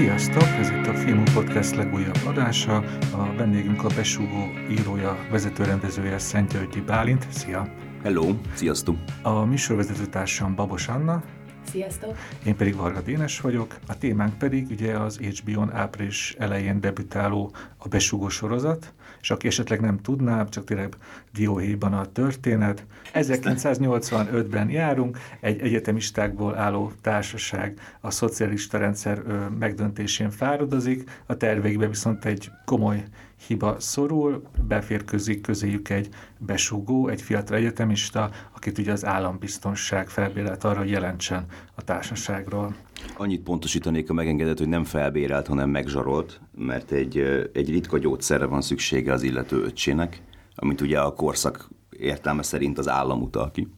Sziasztok! Ez itt a Filmú Podcast legújabb adása. A vendégünk a Besúgó írója, vezetőrendezője Szent Györgyi Bálint. Szia! Hello! Sziasztok! A műsorvezetőtársam Babos Anna. Sziasztok! Én pedig Varga Dénes vagyok. A témánk pedig ugye az HBO-n április elején debütáló a Besúgó sorozat, és aki esetleg nem tudná, csak tényleg dióhéjban a történet. 1985-ben járunk, egy egyetemistákból álló társaság a szocialista rendszer megdöntésén fáradozik, a terveikbe viszont egy komoly hiba szorul, beférkőzik közéjük egy besúgó, egy fiatal egyetemista, akit ugye az állambiztonság felbérelt arra, hogy jelentsen a társaságról. Annyit pontosítanék, a megengedett, hogy nem felbérelt, hanem megzsarolt, mert egy, egy ritka gyógyszerre van szüksége az illető öccsének, amit ugye a korszak értelme szerint az állam utal ki.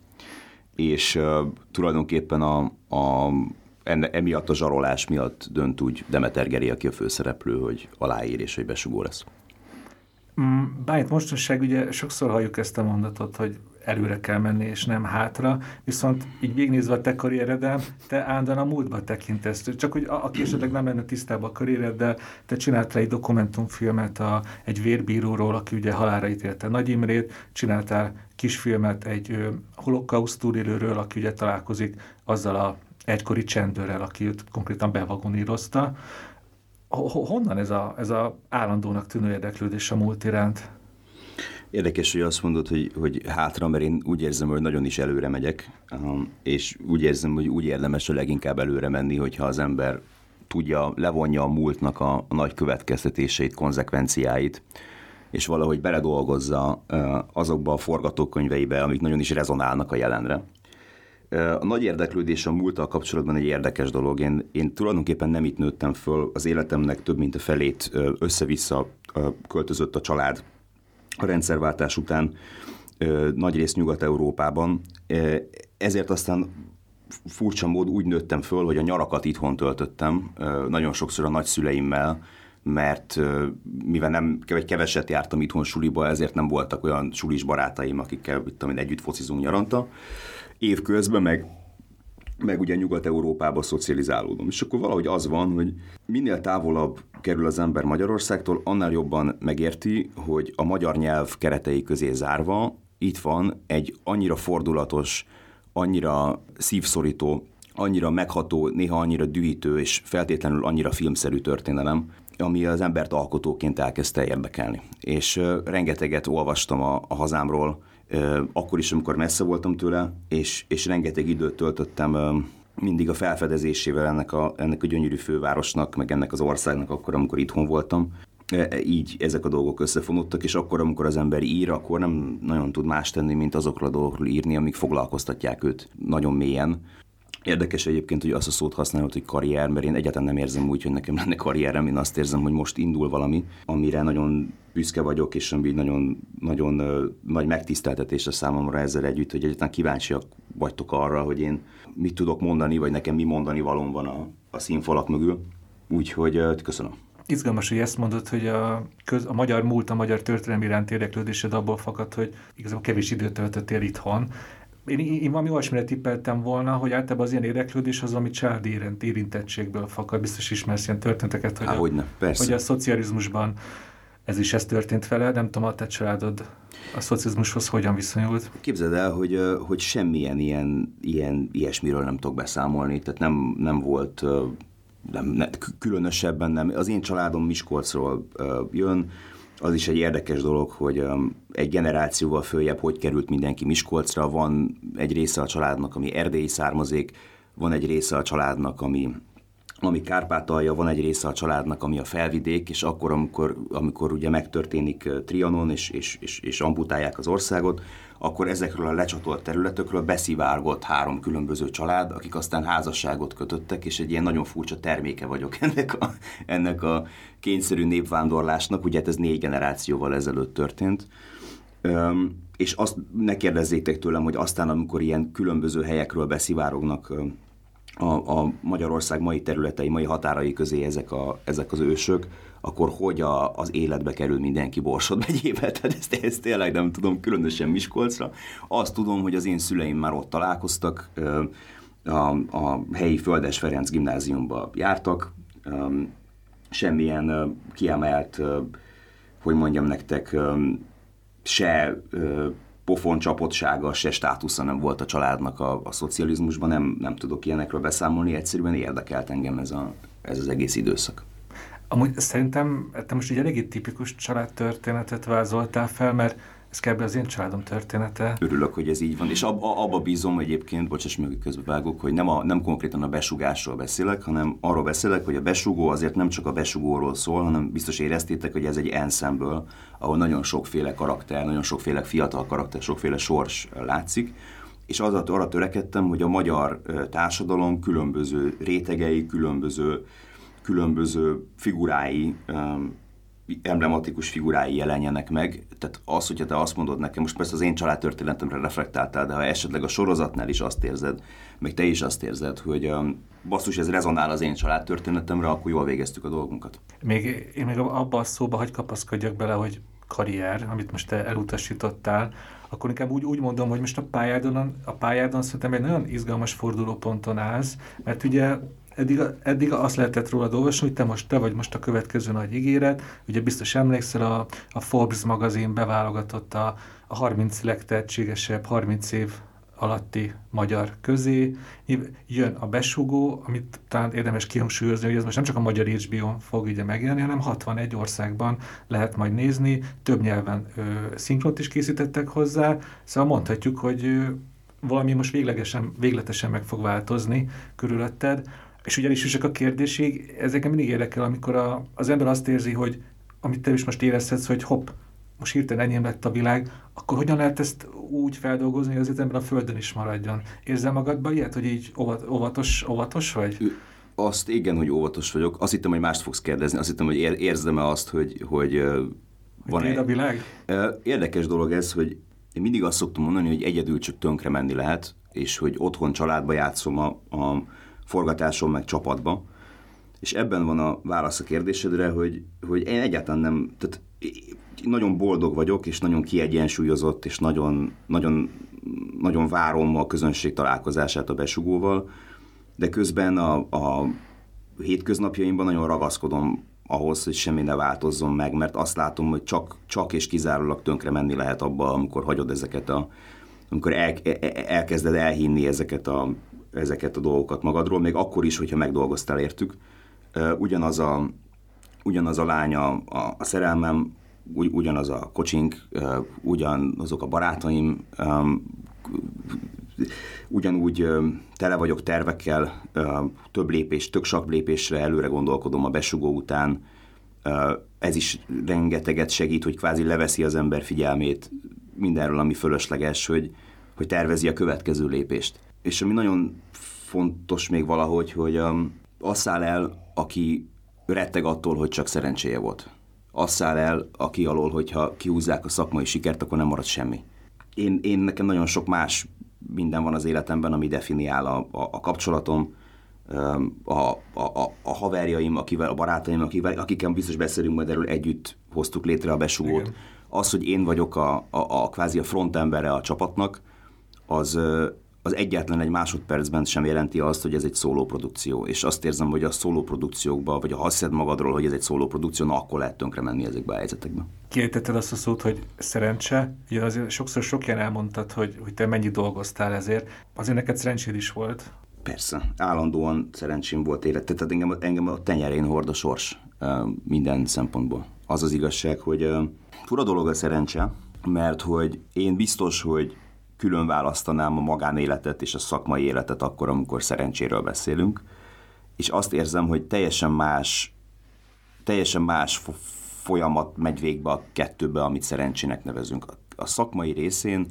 És uh, tulajdonképpen a, a enne, emiatt a zsarolás miatt dönt úgy Demeter Geri, aki a főszereplő, hogy aláír és hogy besugó lesz. Mm, Bájt mostanság ugye sokszor halljuk ezt a mondatot, hogy előre kell menni, és nem hátra, viszont így végignézve a te karrieredem, te állandóan a múltba tekintesz. Csak hogy a, aki esetleg nem lenne tisztában a karriereddel, te csináltál egy dokumentumfilmet a, egy vérbíróról, aki ugye halára ítélte Nagy Imrét, csináltál kisfilmet egy holokauszt túlélőről, aki ugye találkozik azzal a egykori csendőrrel, aki őt konkrétan bevagonírozta honnan ez a, ez a állandónak tűnő érdeklődés a múlt iránt? Érdekes, hogy azt mondod, hogy, hogy hátra, mert én úgy érzem, hogy nagyon is előre megyek, um, és úgy érzem, hogy úgy érdemes a leginkább előre menni, hogyha az ember tudja, levonja a múltnak a, nagy következtetéseit, konzekvenciáit, és valahogy beledolgozza uh, azokba a forgatókönyveibe, amik nagyon is rezonálnak a jelenre. A nagy érdeklődés a múlttal kapcsolatban egy érdekes dolog. Én, én tulajdonképpen nem itt nőttem föl, az életemnek több mint a felét össze-vissza költözött a család a rendszerváltás után nagyrészt Nyugat-Európában. Ezért aztán furcsa mód úgy nőttem föl, hogy a nyarakat itthon töltöttem, nagyon sokszor a nagyszüleimmel, mert mivel nem, vagy keveset jártam itthon suliba, ezért nem voltak olyan sulis barátaim, akikkel itt, együtt focizunk nyaranta évközben, meg meg ugye Nyugat-Európába szocializálódom. És akkor valahogy az van, hogy minél távolabb kerül az ember Magyarországtól, annál jobban megérti, hogy a magyar nyelv keretei közé zárva itt van egy annyira fordulatos, annyira szívszorító, annyira megható, néha annyira dühítő és feltétlenül annyira filmszerű történelem, ami az embert alkotóként elkezdte érdekelni. És rengeteget olvastam a, a hazámról, akkor is, amikor messze voltam tőle, és, és rengeteg időt töltöttem mindig a felfedezésével ennek a, ennek a gyönyörű fővárosnak, meg ennek az országnak akkor, amikor itthon voltam. Így ezek a dolgok összefonódtak, és akkor, amikor az ember ír, akkor nem nagyon tud más tenni, mint azokról a dolgokról írni, amik foglalkoztatják őt nagyon mélyen. Érdekes egyébként, hogy azt a szót használod, hogy karrier, mert én egyáltalán nem érzem úgy, hogy nekem lenne karrierem, én azt érzem, hogy most indul valami, amire nagyon büszke vagyok, és ami nagyon, nagyon uh, nagy megtiszteltetés a számomra ezzel együtt, hogy egyáltalán kíváncsiak vagytok arra, hogy én mit tudok mondani, vagy nekem mi mondani valóm van a, a színfalak mögül. Úgyhogy köszönöm. Izgalmas, hogy ezt mondod, hogy a, köz, a magyar múlt, a magyar történelmi iránt érdeklődésed abból fakad, hogy igazából kevés időt töltöttél itthon, én, én valami olyasmire tippeltem volna, hogy általában az ilyen érdeklődés az, ami családi érintettségből fakad. Biztos ismersz ilyen történeteket, hogy, Há, a, hogyne, persze. hogy a szocializmusban ez is ez történt vele. Nem tudom, a te családod a szocializmushoz hogyan viszonyult? Képzeld el, hogy, hogy semmilyen ilyen, ilyen ilyesmiről nem tudok beszámolni, tehát nem, nem volt nem, ne, különösebben nem. Az én családom Miskolcról jön, az is egy érdekes dolog, hogy egy generációval följebb hogy került mindenki Miskolcra. Van egy része a családnak, ami erdélyi származék, van egy része a családnak, ami ami Kárpátalja, van egy része a családnak, ami a felvidék, és akkor, amikor, amikor ugye megtörténik Trianon, és, és, és, és amputálják az országot, akkor ezekről a lecsatolt területekről beszivárgott három különböző család, akik aztán házasságot kötöttek, és egy ilyen nagyon furcsa terméke vagyok ennek a, ennek a kényszerű népvándorlásnak, ugye hát ez négy generációval ezelőtt történt. Üm, és azt ne kérdezzétek tőlem, hogy aztán, amikor ilyen különböző helyekről beszivárognak a, a Magyarország mai területei, mai határai közé ezek, a, ezek az ősök, akkor hogy a, az életbe kerül mindenki Borsod megyébe, tehát ezt, ezt tényleg nem tudom, különösen Miskolcra. Azt tudom, hogy az én szüleim már ott találkoztak, a, a helyi Földes Ferenc gimnáziumba jártak, semmilyen kiemelt, hogy mondjam nektek, se pofon csapottsága, se státusza nem volt a családnak a, a szocializmusban, nem, nem tudok ilyenekről beszámolni, egyszerűen érdekelt engem ez, a, ez az egész időszak. Amúgy szerintem te most egy eléggé tipikus családtörténetet vázoltál fel, mert ez kb. az én családom története. Örülök, hogy ez így van, és ab, abba bízom egyébként, bocsáss meg, közben vágok, hogy nem, a, nem konkrétan a besugásról beszélek, hanem arról beszélek, hogy a besugó azért nem csak a besugóról szól, hanem biztos éreztétek, hogy ez egy enszemből, ahol nagyon sokféle karakter, nagyon sokféle fiatal karakter, sokféle sors látszik, és az arra törekedtem, hogy a magyar társadalom különböző rétegei, különböző, különböző figurái emblematikus figurái jelenjenek meg. Tehát az, hogyha te azt mondod nekem, most persze az én családtörténetemre reflektáltál, de ha esetleg a sorozatnál is azt érzed, meg te is azt érzed, hogy um, basszus, ez rezonál az én családtörténetemre, akkor jól végeztük a dolgunkat. Még, én még abba a szóba hagy kapaszkodjak bele, hogy karrier, amit most te elutasítottál, akkor inkább úgy, úgy mondom, hogy most a pályádon, a pályádon szerintem egy nagyon izgalmas fordulóponton állsz, mert ugye eddig, eddig azt lehetett róla olvasni, hogy te most te vagy most a következő nagy ígéret. Ugye biztos emlékszel, a, a Forbes magazin beválogatott a, a 30 legtehetségesebb 30 év alatti magyar közé. Jön a besugó, amit talán érdemes kihangsúlyozni, hogy ez most nem csak a magyar HBO-n fog ugye megjelenni, hanem 61 országban lehet majd nézni, több nyelven ö, szinkront is készítettek hozzá, szóval mondhatjuk, hogy ö, valami most véglegesen, végletesen meg fog változni körülötted. És ugye is csak a kérdésig, ezeken mindig érdekel, amikor a, az ember azt érzi, hogy amit te is most érezhetsz, hogy hopp, most hirtelen enyém lett a világ, akkor hogyan lehet ezt úgy feldolgozni, hogy az ember a földön is maradjon? Érzel magadban ilyet, hogy így óvatos, óvatos vagy? Azt igen, hogy óvatos vagyok. Azt hittem, hogy mást fogsz kérdezni. Azt hittem, hogy érzem-e azt, hogy, hogy van egy... a világ? Érdekes dolog ez, hogy én mindig azt szoktam mondani, hogy egyedül csak tönkre menni lehet, és hogy otthon családba játszom a, a forgatáson, meg csapatba. És ebben van a válasz a kérdésedre, hogy, hogy én egyáltalán nem, tehát nagyon boldog vagyok, és nagyon kiegyensúlyozott, és nagyon, nagyon, nagyon várom a közönség találkozását a besugóval, de közben a, a hétköznapjaimban nagyon ragaszkodom ahhoz, hogy semmi ne változzon meg, mert azt látom, hogy csak, csak és kizárólag tönkre menni lehet abba, amikor hagyod ezeket a, amikor el, elkezded elhinni ezeket a ezeket a dolgokat magadról, még akkor is, hogyha megdolgoztál értük. Ugyanaz a, ugyanaz a lánya a, a szerelmem, ugy, ugyanaz a kocsink, ugyanazok a barátaim, ugyanúgy tele vagyok tervekkel, több lépés, tök sak lépésre előre gondolkodom a besugó után. Ez is rengeteget segít, hogy kvázi leveszi az ember figyelmét mindenről, ami fölösleges, hogy, hogy tervezi a következő lépést és ami nagyon fontos még valahogy, hogy um, az száll el, aki retteg attól, hogy csak szerencséje volt. Az száll el, aki alól, hogyha kihúzzák a szakmai sikert, akkor nem marad semmi. Én, én nekem nagyon sok más minden van az életemben, ami definiál a, a, a kapcsolatom, um, a, a, a, a haverjaim, akivel, a barátaim, akivel, akikkel biztos beszélünk majd erről, együtt hoztuk létre a besugót. Igen. Az, hogy én vagyok a, a, a kvázi a frontembere a csapatnak, az, az egyetlen egy másodpercben sem jelenti azt, hogy ez egy szólóprodukció. És azt érzem, hogy a szólóprodukciókban, vagy ha azt magadról, hogy ez egy szólóprodukció, na akkor lehet tönkre menni ezekbe a helyzetekbe. Kiejtetted azt a szót, hogy szerencse. Ugye azért sokszor sok ilyen elmondtad, hogy, hogy te mennyit dolgoztál ezért. Azért neked szerencséd is volt. Persze, állandóan szerencsém volt élet. Tehát engem, engem a tenyerén hord a sors minden szempontból. Az az igazság, hogy fura dolog a szerencse, mert hogy én biztos, hogy külön választanám a magánéletet és a szakmai életet akkor, amikor szerencséről beszélünk, és azt érzem, hogy teljesen más, teljesen más folyamat megy végbe a kettőbe, amit szerencsének nevezünk. A szakmai részén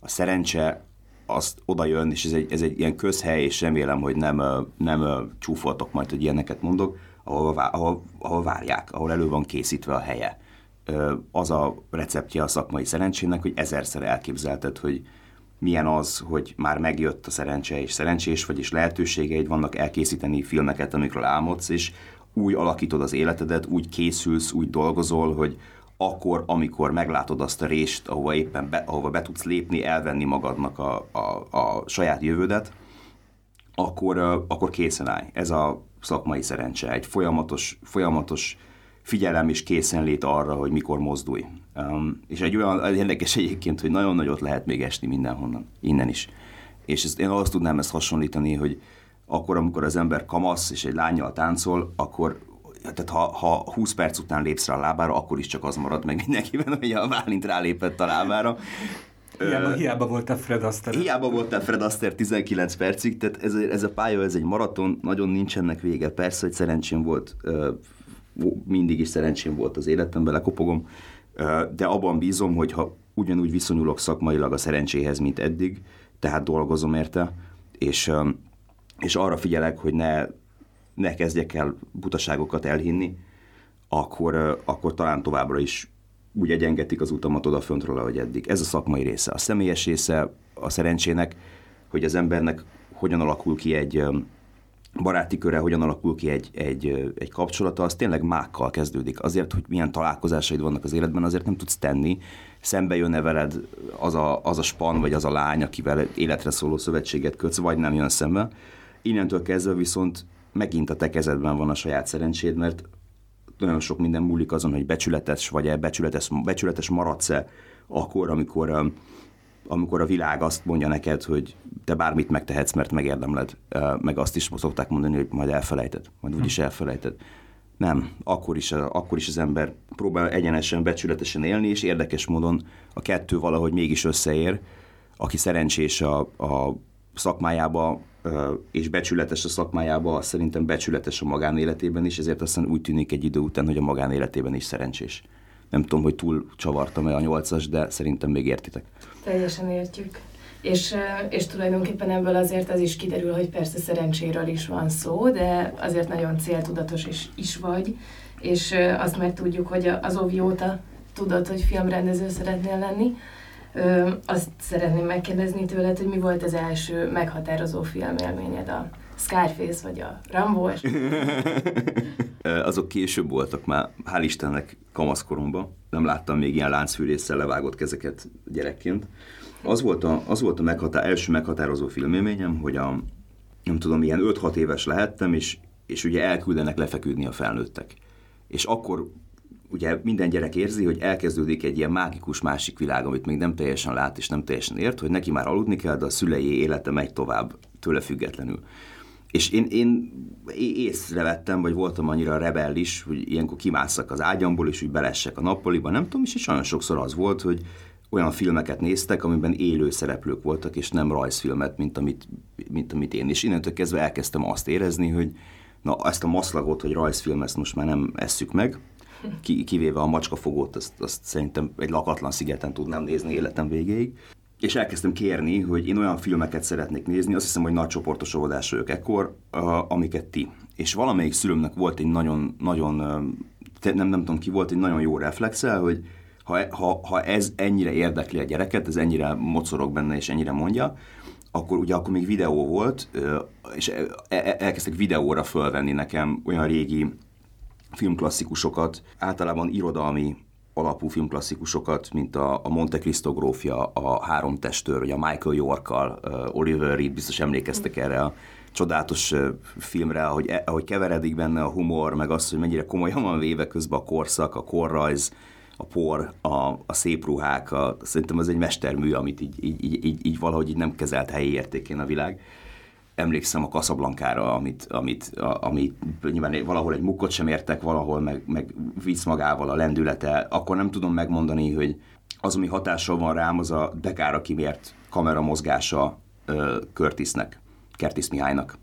a szerencse azt oda jön, és ez egy, ez egy ilyen közhely, és remélem, hogy nem, nem csúfoltok majd, hogy ilyeneket mondok, ahol, ahol, ahol várják, ahol elő van készítve a helye. Az a receptje a szakmai szerencsének, hogy ezerszer elképzelted, hogy milyen az, hogy már megjött a szerencse és szerencsés vagy, és lehetőségeid vannak elkészíteni filmeket, amikről álmodsz, és úgy alakítod az életedet, úgy készülsz, úgy dolgozol, hogy akkor, amikor meglátod azt a rést, ahova éppen be, ahova be tudsz lépni, elvenni magadnak a, a, a saját jövődet, akkor, akkor készen állj. Ez a szakmai szerencse, egy folyamatos, folyamatos figyelem és készenlét arra, hogy mikor mozdulj. Um, és egy olyan érdekes egyébként, hogy nagyon nagyot lehet még esni mindenhonnan, innen is. És ezt, én azt tudnám ezt hasonlítani, hogy akkor, amikor az ember kamasz és egy lányjal táncol, akkor tehát ha, ha 20 perc után lépsz rá a lábára, akkor is csak az marad meg mindenkiben, hogy a Válint rálépett a lábára. Hiába, hiába volt a Fred Astaire. Hiába volt a Fred Astaire 19 percig, tehát ez, ez a pálya, ez egy maraton, nagyon nincsenek vége. Persze, hogy szerencsém volt, mindig is szerencsém volt az életemben, lekopogom, de abban bízom, hogy ha ugyanúgy viszonyulok szakmailag a szerencséhez, mint eddig, tehát dolgozom érte, és, és arra figyelek, hogy ne, ne kezdjek el butaságokat elhinni, akkor, akkor talán továbbra is úgy egyengetik az utamat odaföntről, ahogy eddig. Ez a szakmai része. A személyes része a szerencsének, hogy az embernek hogyan alakul ki egy baráti köre, hogyan alakul ki egy, egy, egy kapcsolata, az tényleg mákkal kezdődik. Azért, hogy milyen találkozásaid vannak az életben, azért nem tudsz tenni. Szembe jön-e veled az a, az a span, vagy az a lány, akivel életre szóló szövetséget kötsz, vagy nem jön szembe. Innentől kezdve viszont megint a te kezedben van a saját szerencséd, mert nagyon sok minden múlik azon, hogy becsületes vagy-e, becsületes, becsületes maradsz-e akkor, amikor, um, amikor a világ azt mondja neked, hogy te bármit megtehetsz, mert megérdemled, meg azt is szokták mondani, hogy majd elfelejted, majd úgyis elfelejted. Nem, akkor is, akkor is az ember próbál egyenesen, becsületesen élni, és érdekes módon a kettő valahogy mégis összeér, aki szerencsés a, a szakmájába és becsületes a szakmájába, szerintem becsületes a magánéletében is, ezért aztán úgy tűnik egy idő után, hogy a magánéletében is szerencsés. Nem tudom, hogy túl csavartam-e a nyolcas, de szerintem még értitek. Teljesen értjük. És, és tulajdonképpen ebből azért az is kiderül, hogy persze szerencséről is van szó, de azért nagyon céltudatos is, is vagy, és azt meg tudjuk, hogy az óvióta tudod, hogy filmrendező szeretnél lenni, azt szeretném megkérdezni tőled, hogy mi volt az első meghatározó filmélményed, a Scarface vagy a Rambo? Azok később voltak már, hál' Istennek kamaszkoromban. Nem láttam még ilyen láncfűrészsel levágott kezeket gyerekként. Az volt a, az volt a meghatá- első meghatározó filmélményem, hogy a, nem tudom, ilyen 5-6 éves lehettem, és, és ugye elküldenek lefeküdni a felnőttek. És akkor ugye minden gyerek érzi, hogy elkezdődik egy ilyen mágikus másik világ, amit még nem teljesen lát és nem teljesen ért, hogy neki már aludni kell, de a szülei élete megy tovább tőle függetlenül. És én, én észrevettem, vagy voltam annyira rebellis, hogy ilyenkor kimásszak az ágyamból, és úgy belessek a nappaliba, nem tudom, és, és nagyon sokszor az volt, hogy olyan filmeket néztek, amiben élő szereplők voltak, és nem rajzfilmet, mint amit, mint amit én. És innentől kezdve elkezdtem azt érezni, hogy na, ezt a maszlagot, hogy rajzfilm, ezt most már nem esszük meg, kivéve a macskafogót, azt, azt szerintem egy lakatlan szigeten tudnám nézni életem végéig. És elkezdtem kérni, hogy én olyan filmeket szeretnék nézni, azt hiszem, hogy nagy csoportos óvodás vagyok ekkor, amiket ti. És valamelyik szülőmnek volt egy nagyon, nagyon nem, nem tudom ki volt, egy nagyon jó reflexe, hogy ha, ha, ha ez ennyire érdekli a gyereket, ez ennyire mocorog benne és ennyire mondja, akkor ugye akkor még videó volt, és e, e, elkezdtek videóra fölvenni nekem olyan régi filmklasszikusokat, általában irodalmi alapú filmklasszikusokat, mint a, a Monte Cristo grófja, a Három testőr, vagy a Michael Yorkkal, Oliver Reed, biztos emlékeztek erre a csodálatos filmre, ahogy, e, ahogy keveredik benne a humor, meg az, hogy mennyire komolyan van véve közben a korszak, a korrajz, a por, a, a szép ruhák, a, szerintem ez egy mestermű, amit így, így, így, így valahogy így nem kezelt helyi értékén a világ emlékszem a Casablanca-ra, amit, amit, amit nyilván valahol egy mukkot sem értek, valahol meg, meg visz magával a lendülete, akkor nem tudom megmondani, hogy az, ami hatással van rám, az a dekára kimért kamera mozgása Curtisnek, Curtis Mihálynak,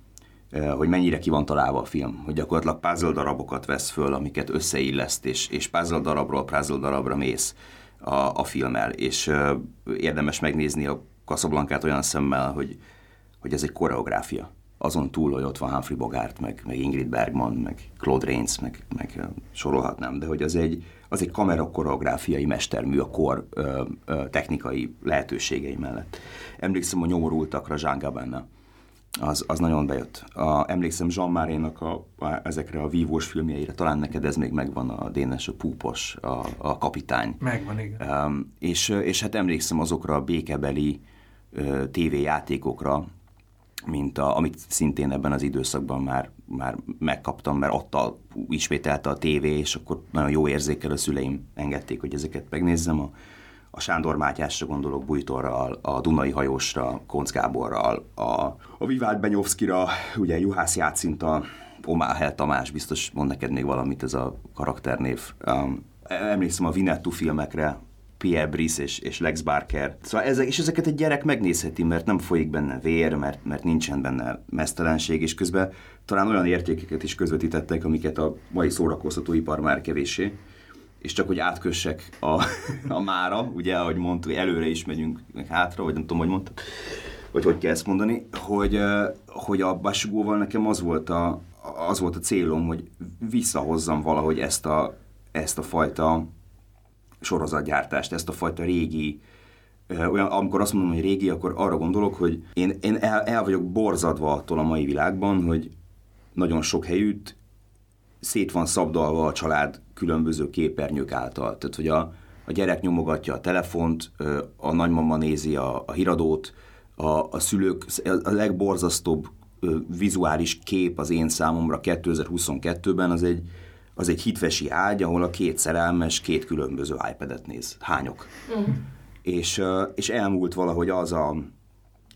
hogy mennyire ki van találva a film, hogy gyakorlatilag puzzle darabokat vesz föl, amiket összeilleszt, és, és puzzle darabról puzzle darabra mész a, a filmmel, és uh, érdemes megnézni a Casablancát olyan szemmel, hogy hogy ez egy koreográfia. Azon túl, hogy ott van Humphrey Bogart, meg, meg Ingrid Bergman, meg Claude Rains, meg, meg sorolhatnám, de hogy az egy, az egy kamera koreográfiai mestermű a kor ö, ö, technikai lehetőségei mellett. Emlékszem a nyomorultakra Jean benne. Az, az nagyon bejött. A, emlékszem Jean Marénak a, a, ezekre a vívós filmjeire, talán neked ez még megvan, a Dénes, a Púpos, a, a Kapitány. Megvan, igen. Um, és, és hát emlékszem azokra a békebeli tévéjátékokra, mint a, amit szintén ebben az időszakban már, már megkaptam, mert adta, ismételte a tévé, és akkor nagyon jó érzékel a szüleim engedték, hogy ezeket megnézzem. A, a Sándor Mátyásra gondolok, Bújtorral, a Dunai hajósra, Konc Gáborral, a, a Vivált Benyovszkira, ugye Juhász Jácinta, Omáhel Tamás, biztos mond neked még valamit ez a karakternév. Um, emlékszem a Vinettu filmekre, Pierre Brice és, és Lex Barker. Szóval ezek, és ezeket egy gyerek megnézheti, mert nem folyik benne vér, mert, mert nincsen benne mesztelenség, és közben talán olyan értékeket is közvetítettek, amiket a mai szórakoztatóipar már kevéssé. És csak hogy átkössek a, a mára, ugye, ahogy mondtuk, előre is megyünk meg hátra, vagy nem tudom, hogy mondtad, vagy hogy kell ezt mondani, hogy, hogy a Basugóval nekem az volt a, az volt a célom, hogy visszahozzam valahogy ezt a, ezt a fajta sorozatgyártást, ezt a fajta régi, olyan, amikor azt mondom, hogy régi, akkor arra gondolok, hogy én, én el, el vagyok borzadva attól a mai világban, hogy nagyon sok helyütt szét van szabdalva a család különböző képernyők által. Tehát, hogy a, a gyerek nyomogatja a telefont, a nagymama nézi a, a híradót, a, a szülők, a legborzasztóbb vizuális kép az én számomra 2022-ben az egy, az egy hitvesi ágy, ahol a két szerelmes két különböző iPad-et néz. Hányok. Uh-huh. És, és elmúlt valahogy az a,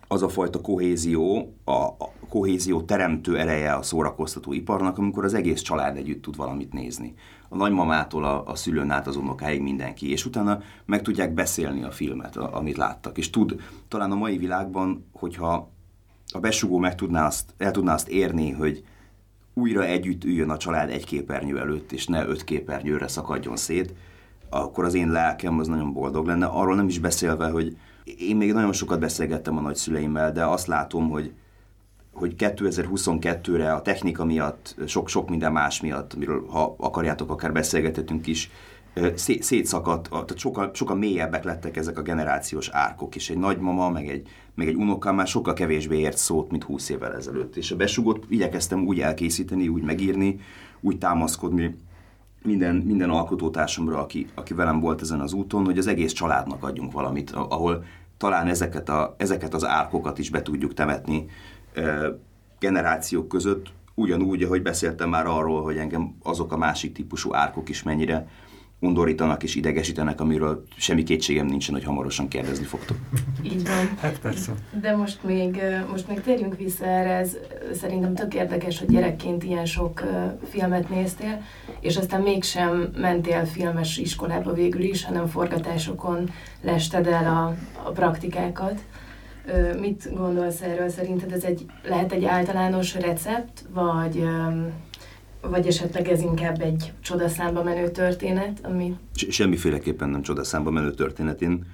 az a fajta kohézió, a, a kohézió teremtő ereje a szórakoztató iparnak, amikor az egész család együtt tud valamit nézni. A nagymamától a, a szülőn át az unokáig mindenki, és utána meg tudják beszélni a filmet, a, amit láttak. És tud, talán a mai világban, hogyha a besugó meg tudná azt, el tudná azt érni, hogy újra együtt üljön a család egy képernyő előtt, és ne öt képernyőre szakadjon szét, akkor az én lelkem az nagyon boldog lenne. Arról nem is beszélve, hogy én még nagyon sokat beszélgettem a nagyszüleimmel, de azt látom, hogy hogy 2022-re a technika miatt, sok-sok minden más miatt, amiről ha akarjátok, akár beszélgethetünk is, szé- szétszakadt, tehát sokkal, sokkal mélyebbek lettek ezek a generációs árkok, és egy nagymama, meg egy, meg egy unoka már sokkal kevésbé ért szót, mint 20 évvel ezelőtt. És a besugót igyekeztem úgy elkészíteni, úgy megírni, úgy támaszkodni minden, minden alkotótársamra, aki, aki velem volt ezen az úton, hogy az egész családnak adjunk valamit, ahol talán ezeket, a, ezeket az árkokat is be tudjuk temetni generációk között, ugyanúgy, ahogy beszéltem már arról, hogy engem azok a másik típusú árkok is mennyire undorítanak és idegesítenek, amiről semmi kétségem nincsen, hogy hamarosan kérdezni fogtok. Így van. Hát persze. De most még, most még térjünk vissza erre, ez szerintem tök érdekes, hogy gyerekként ilyen sok filmet néztél, és aztán mégsem mentél filmes iskolába végül is, hanem forgatásokon lested el a, a praktikákat. Mit gondolsz erről? Szerinted ez egy, lehet egy általános recept, vagy vagy esetleg ez inkább egy csodaszámba menő történet, ami... Semmiféleképpen nem csodaszámba menő történet. Én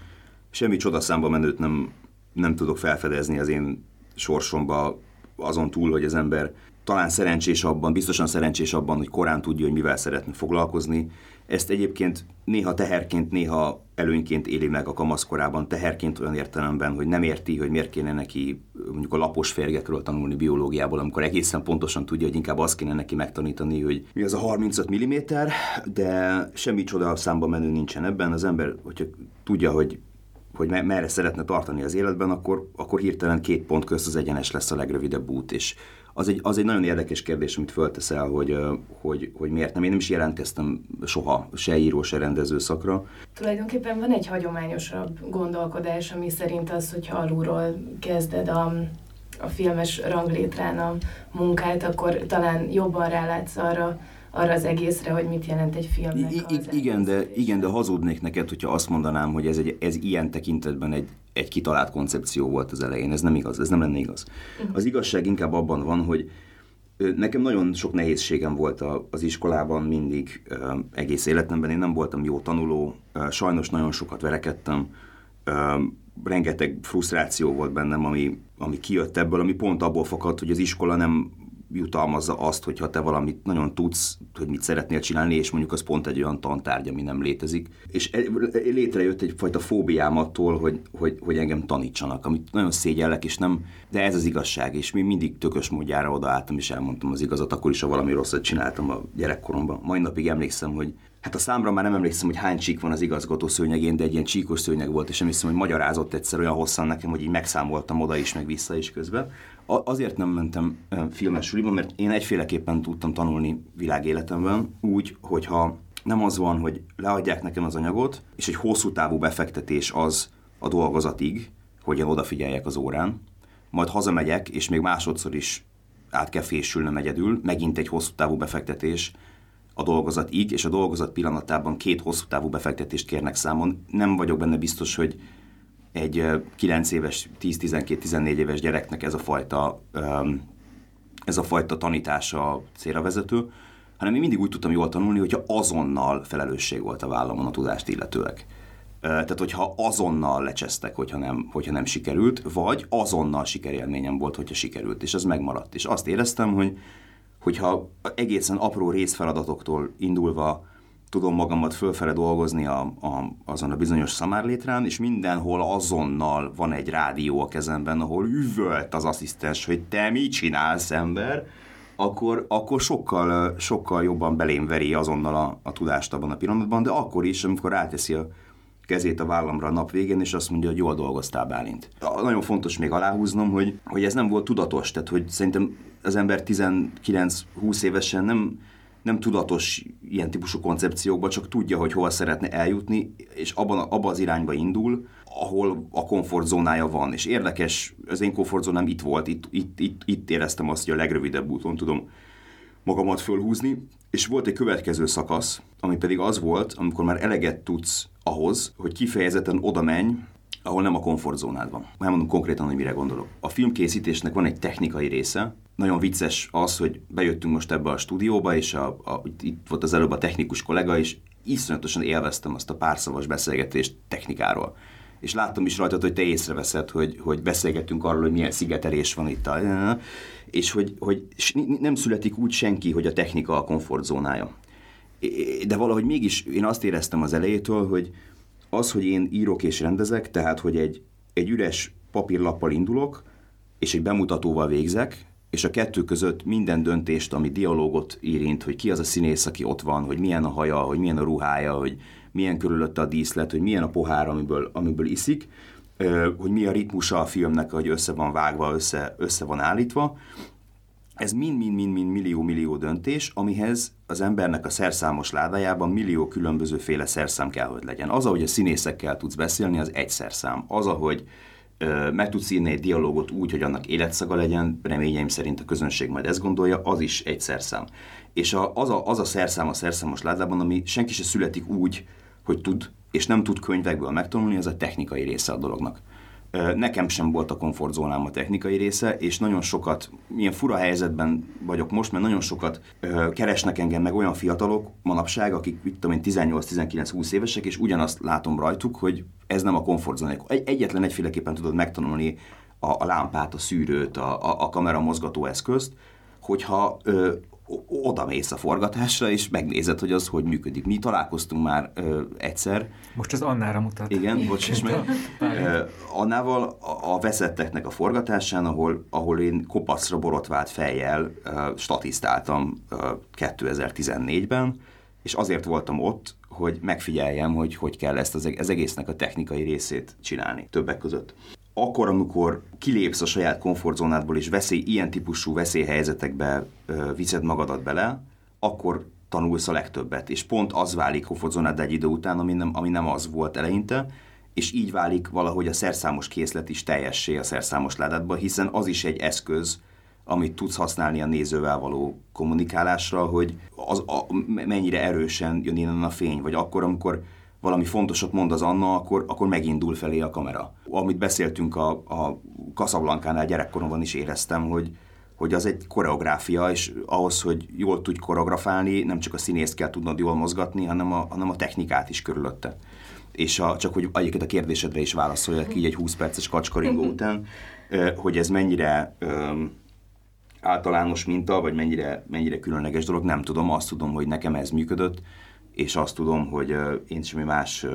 semmi csodaszámba menőt nem, nem tudok felfedezni az én sorsomba, azon túl, hogy az ember talán szerencsés abban, biztosan szerencsés abban, hogy korán tudja, hogy mivel szeretne foglalkozni. Ezt egyébként néha teherként, néha előnyként éli meg a kamaszkorában, teherként olyan értelemben, hogy nem érti, hogy miért kéne neki mondjuk a lapos férgekről tanulni biológiából, amikor egészen pontosan tudja, hogy inkább azt kéne neki megtanítani, hogy mi az a 35 mm, de semmi csoda számba menő nincsen ebben. Az ember, hogyha tudja, hogy hogy merre szeretne tartani az életben, akkor, akkor hirtelen két pont közt az egyenes lesz a legrövidebb út, és az egy, az egy nagyon érdekes kérdés, amit fölteszel, hogy, hogy, hogy miért nem. Én nem is jelentkeztem soha se író, se rendező szakra. Tulajdonképpen van egy hagyományosabb gondolkodás, ami szerint az, hogy alulról kezded a, a filmes ranglétrán a munkát, akkor talán jobban rálátsz arra, arra az egészre, hogy mit jelent egy filmnek I- igen, de, igen, de hazudnék neked, hogyha azt mondanám, hogy ez, egy, ez ilyen tekintetben egy, egy kitalált koncepció volt az elején. Ez nem igaz, ez nem lenne igaz. Uh-huh. Az igazság inkább abban van, hogy Nekem nagyon sok nehézségem volt az iskolában mindig, egész életemben. Én nem voltam jó tanuló, sajnos nagyon sokat verekedtem, rengeteg frusztráció volt bennem, ami, ami kijött ebből, ami pont abból fakadt, hogy az iskola nem jutalmazza azt, hogyha te valamit nagyon tudsz, hogy mit szeretnél csinálni, és mondjuk az pont egy olyan tantárgy, ami nem létezik. És létrejött egyfajta fóbiám attól, hogy, hogy, hogy engem tanítsanak, amit nagyon szégyellek, és nem, de ez az igazság, és mi mindig tökös módjára odaálltam, és elmondtam az igazat, akkor is, ha valami rosszat csináltam a gyerekkoromban. Mai napig emlékszem, hogy Hát a számra már nem emlékszem, hogy hány csík van az igazgató szőnyegén, de egy ilyen csíkos szőnyeg volt, és emlékszem, hogy magyarázott egyszer olyan hosszan nekem, hogy így megszámoltam oda is, meg vissza is közben. Azért nem mentem filmes suliba, mert én egyféleképpen tudtam tanulni világéletemben, úgy, hogyha nem az van, hogy leadják nekem az anyagot, és egy hosszú távú befektetés az a dolgozatig, hogy én odafigyeljek az órán, majd hazamegyek, és még másodszor is át kell fésülnöm egyedül, megint egy hosszú távú befektetés, a dolgozat így, és a dolgozat pillanatában két hosszú távú befektetést kérnek számon. Nem vagyok benne biztos, hogy egy 9 éves, 10-12-14 éves gyereknek ez a fajta, ez a fajta tanítása célra vezető, hanem én mindig úgy tudtam jól tanulni, hogyha azonnal felelősség volt a vállamon a tudást illetőleg. Tehát, hogyha azonnal lecsesztek, hogyha nem, hogyha nem sikerült, vagy azonnal sikerélményem volt, hogyha sikerült, és ez megmaradt. És azt éreztem, hogy hogyha egészen apró részfeladatoktól indulva tudom magamat fölfele dolgozni a, a, azon a bizonyos szamárlétrán, és mindenhol azonnal van egy rádió a kezemben, ahol üvölt az asszisztens, hogy te mit csinálsz, ember, akkor, akkor sokkal, sokkal jobban belém veri azonnal a, a tudást abban a pillanatban, de akkor is, amikor ráteszi a kezét a vállamra a nap végén, és azt mondja, hogy jól dolgoztál, Bálint. Nagyon fontos még aláhúznom, hogy, hogy ez nem volt tudatos, tehát hogy szerintem az ember 19-20 évesen nem, nem tudatos ilyen típusú koncepciókba, csak tudja, hogy hova szeretne eljutni, és abban, abban az irányba indul, ahol a komfortzónája van. És érdekes, az én komfortzónám itt volt, itt, itt, itt, itt éreztem azt, hogy a legrövidebb úton tudom magamat fölhúzni, és volt egy következő szakasz, ami pedig az volt, amikor már eleget tudsz ahhoz, hogy kifejezetten oda menj, ahol nem a komfortzónád van. Már mondom konkrétan, hogy mire gondolok. A filmkészítésnek van egy technikai része. Nagyon vicces az, hogy bejöttünk most ebbe a stúdióba, és a, a, itt volt az előbb a technikus kollega, és iszonyatosan élveztem azt a párszavas beszélgetést technikáról. És láttam is rajtad, hogy te észreveszed, hogy, hogy beszélgetünk arról, hogy milyen szigetelés van itt. A, és hogy, hogy nem születik úgy senki, hogy a technika a komfortzónája. De valahogy mégis én azt éreztem az elejétől, hogy, az, hogy én írok és rendezek, tehát, hogy egy, egy üres papírlappal indulok, és egy bemutatóval végzek, és a kettő között minden döntést, ami dialógot érint, hogy ki az a színész, aki ott van, hogy milyen a haja, hogy milyen a ruhája, hogy milyen körülötte a díszlet, hogy milyen a pohár, amiből, amiből iszik, hogy mi a ritmusa a filmnek, hogy össze van vágva, össze, össze van állítva, ez mind-mind-mind millió-millió döntés, amihez az embernek a szerszámos ládájában millió különbözőféle szerszám kell, hogy legyen. Az, ahogy a színészekkel tudsz beszélni, az egy szerszám. Az, ahogy ö, meg tudsz írni egy dialógot úgy, hogy annak életszaga legyen, reményeim szerint a közönség majd ezt gondolja, az is egy szerszám. És a, az, a, az a szerszám a szerszámos ládában, ami senki se születik úgy, hogy tud, és nem tud könyvekből megtanulni, az a technikai része a dolognak. Nekem sem volt a komfortzónám a technikai része, és nagyon sokat, milyen fura helyzetben vagyok most, mert nagyon sokat keresnek engem meg olyan fiatalok manapság, akik, mit tudom én, 18-19-20 évesek, és ugyanazt látom rajtuk, hogy ez nem a komfortzónájuk. Egy, egyetlen egyféleképpen tudod megtanulni a, a lámpát, a szűrőt, a, a, a kamera mozgató eszközt, hogyha ö, oda mész a forgatásra, és megnézed, hogy az hogy működik. Mi találkoztunk már ö, egyszer. Most ez Annára mutat. Igen, bocs, és meg ö, Annával a, a veszetteknek a forgatásán, ahol, ahol én kopaszra borotvált fejjel ö, statisztáltam ö, 2014-ben, és azért voltam ott, hogy megfigyeljem, hogy hogy kell ezt az, az egésznek a technikai részét csinálni többek között akkor, amikor kilépsz a saját komfortzónádból, és veszély, ilyen típusú veszélyhelyzetekbe ö, viszed magadat bele, akkor tanulsz a legtöbbet. És pont az válik komfortzónád egy idő után, ami nem, ami nem az volt eleinte, és így válik valahogy a szerszámos készlet is teljessé a szerszámos ládádba, hiszen az is egy eszköz, amit tudsz használni a nézővel való kommunikálásra, hogy az, a, mennyire erősen jön innen a fény, vagy akkor, amikor valami fontosat mond az Anna, akkor, akkor megindul felé a kamera. Amit beszéltünk a, a Casablanca-nál gyerekkoromban is éreztem, hogy, hogy az egy koreográfia, és ahhoz, hogy jól tudj koreografálni, nem csak a színészt kell tudnod jól mozgatni, hanem a, hanem a technikát is körülötte. És a, csak hogy egyébként a kérdésedre is válaszoljak így egy 20 perces kacskaringó után, hogy ez mennyire um, általános minta, vagy mennyire, mennyire különleges dolog, nem tudom, azt tudom, hogy nekem ez működött, és azt tudom, hogy én semmi más,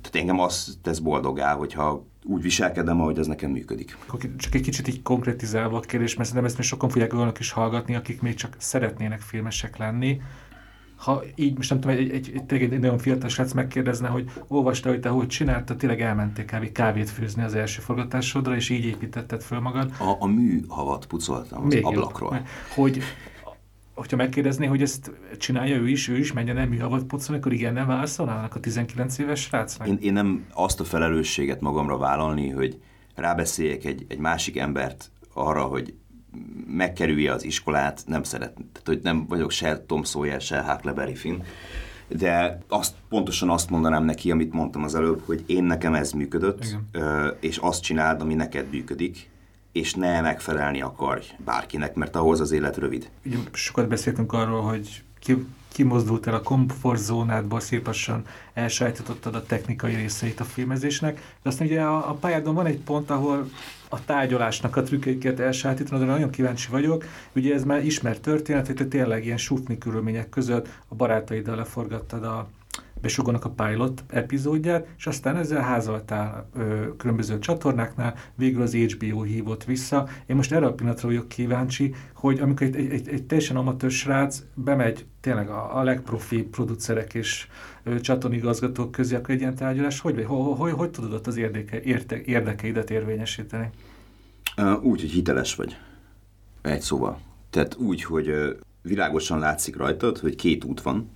tehát engem az tesz boldogá, hogyha úgy viselkedem, ahogy ez nekem működik. Csak egy kicsit így konkrétizálva a kérdés, mert szerintem ezt még sokan fogják olyanok is hallgatni, akik még csak szeretnének filmesek lenni, ha így, most nem tudom, egy, egy, egy, egy, egy nagyon fiatal srác megkérdezne, hogy olvasta, hogy te hogy csináltad, tényleg elmentél kávé, kávét főzni az első forgatásodra, és így építetted föl magad. A, a műhavat pucoltam az Még ablakról. Jobb, hogy hogyha megkérdezné, hogy ezt csinálja ő is, ő is menjen el műhavat pucolni, akkor igen, nem válaszolnának a 19 éves srácnak? Én, én nem azt a felelősséget magamra vállalni, hogy rábeszéljek egy, egy másik embert arra, hogy megkerülje az iskolát, nem szeret, tehát hogy nem vagyok se Tom Sawyer, se Huckleberry Finn, de azt, pontosan azt mondanám neki, amit mondtam az előbb, hogy én nekem ez működött, Igen. és azt csináld, ami neked működik, és ne megfelelni akarj bárkinek, mert ahhoz az élet rövid. Ugye sokat beszéltünk arról, hogy ki, kimozdult el a komfortzónádból, szépen elsájtottad a technikai részeit a filmezésnek, de aztán ugye a, a pályádon van egy pont, ahol a tárgyalásnak a trükköket elsállítani, de nagyon kíváncsi vagyok. Ugye ez már ismert történet, hogy te tényleg ilyen sufni körülmények között a barátaiddal leforgattad a besugónak a pilot epizódját, és aztán ezzel házaltál ö, különböző csatornáknál, végül az HBO hívott vissza. Én most erre a pillanatra vagyok kíváncsi, hogy amikor egy, egy, egy, teljesen amatőr srác bemegy tényleg a, a legprofi producerek és csatornigazgatók közé, akkor egy ilyen tárgyalás, hogy, hogy, hogy, hogy tudod ott az érdeke, érte, érdekeidet érvényesíteni? Úgy, hogy hiteles vagy. Egy szóval. Tehát úgy, hogy világosan látszik rajtad, hogy két út van.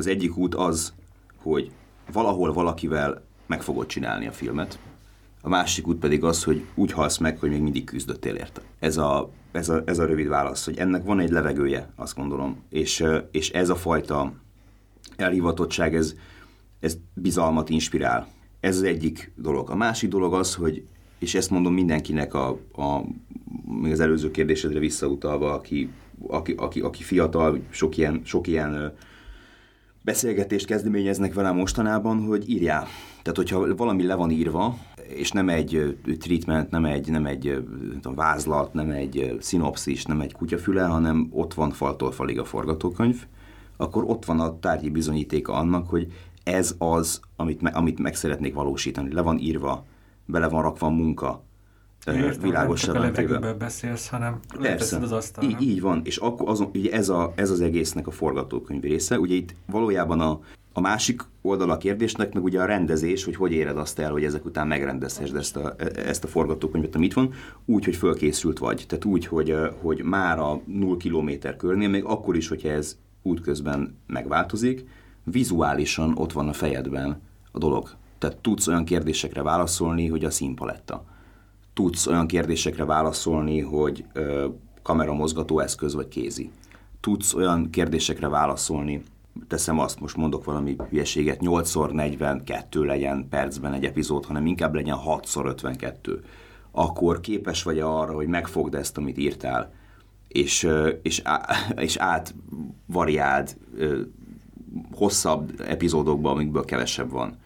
Az egyik út az, hogy valahol valakivel meg fogod csinálni a filmet. A másik út pedig az, hogy úgy halsz meg, hogy még mindig küzdöttél érte. Ez a, ez a, ez a rövid válasz, hogy ennek van egy levegője, azt gondolom. És, és ez a fajta elhivatottság, ez, ez bizalmat inspirál. Ez az egyik dolog. A másik dolog az, hogy, és ezt mondom mindenkinek, a, a, még az előző kérdésedre visszautalva, aki, aki, aki, aki fiatal, sok ilyen, sok ilyen beszélgetést kezdeményeznek velem mostanában, hogy írjál. Tehát, hogyha valami le van írva, és nem egy treatment, nem egy, nem egy nem tudom, vázlat, nem egy szinopszis, nem egy kutyafüle, hanem ott van faltól falig a forgatókönyv, akkor ott van a tárgyi bizonyítéka annak, hogy ez az, amit, me, amit meg szeretnék valósítani. Le van írva, bele van rakva a munka, Értem, világosan nem csak a beszélsz, hanem Persze, az asztal, így, így van, és akkor azon, ugye ez, a, ez az egésznek a forgatókönyv része. Ugye itt valójában a, a másik oldala a kérdésnek, meg ugye a rendezés, hogy hogy éred azt el, hogy ezek után megrendezhessd ezt a, ezt a forgatókönyvet, amit van, úgy, hogy fölkészült vagy. Tehát úgy, hogy, hogy már a 0 kilométer körnél, még akkor is, hogyha ez útközben megváltozik, vizuálisan ott van a fejedben a dolog. Tehát tudsz olyan kérdésekre válaszolni, hogy a színpaletta. Tudsz olyan kérdésekre válaszolni, hogy ö, kameramozgató eszköz vagy kézi. Tudsz olyan kérdésekre válaszolni, teszem azt, most mondok valami hülyeséget, 8x42 legyen percben egy epizód, hanem inkább legyen 6x52. Akkor képes vagy arra, hogy megfogd ezt, amit írtál, és, és, és átvariáld hosszabb epizódokban, amikből kevesebb van.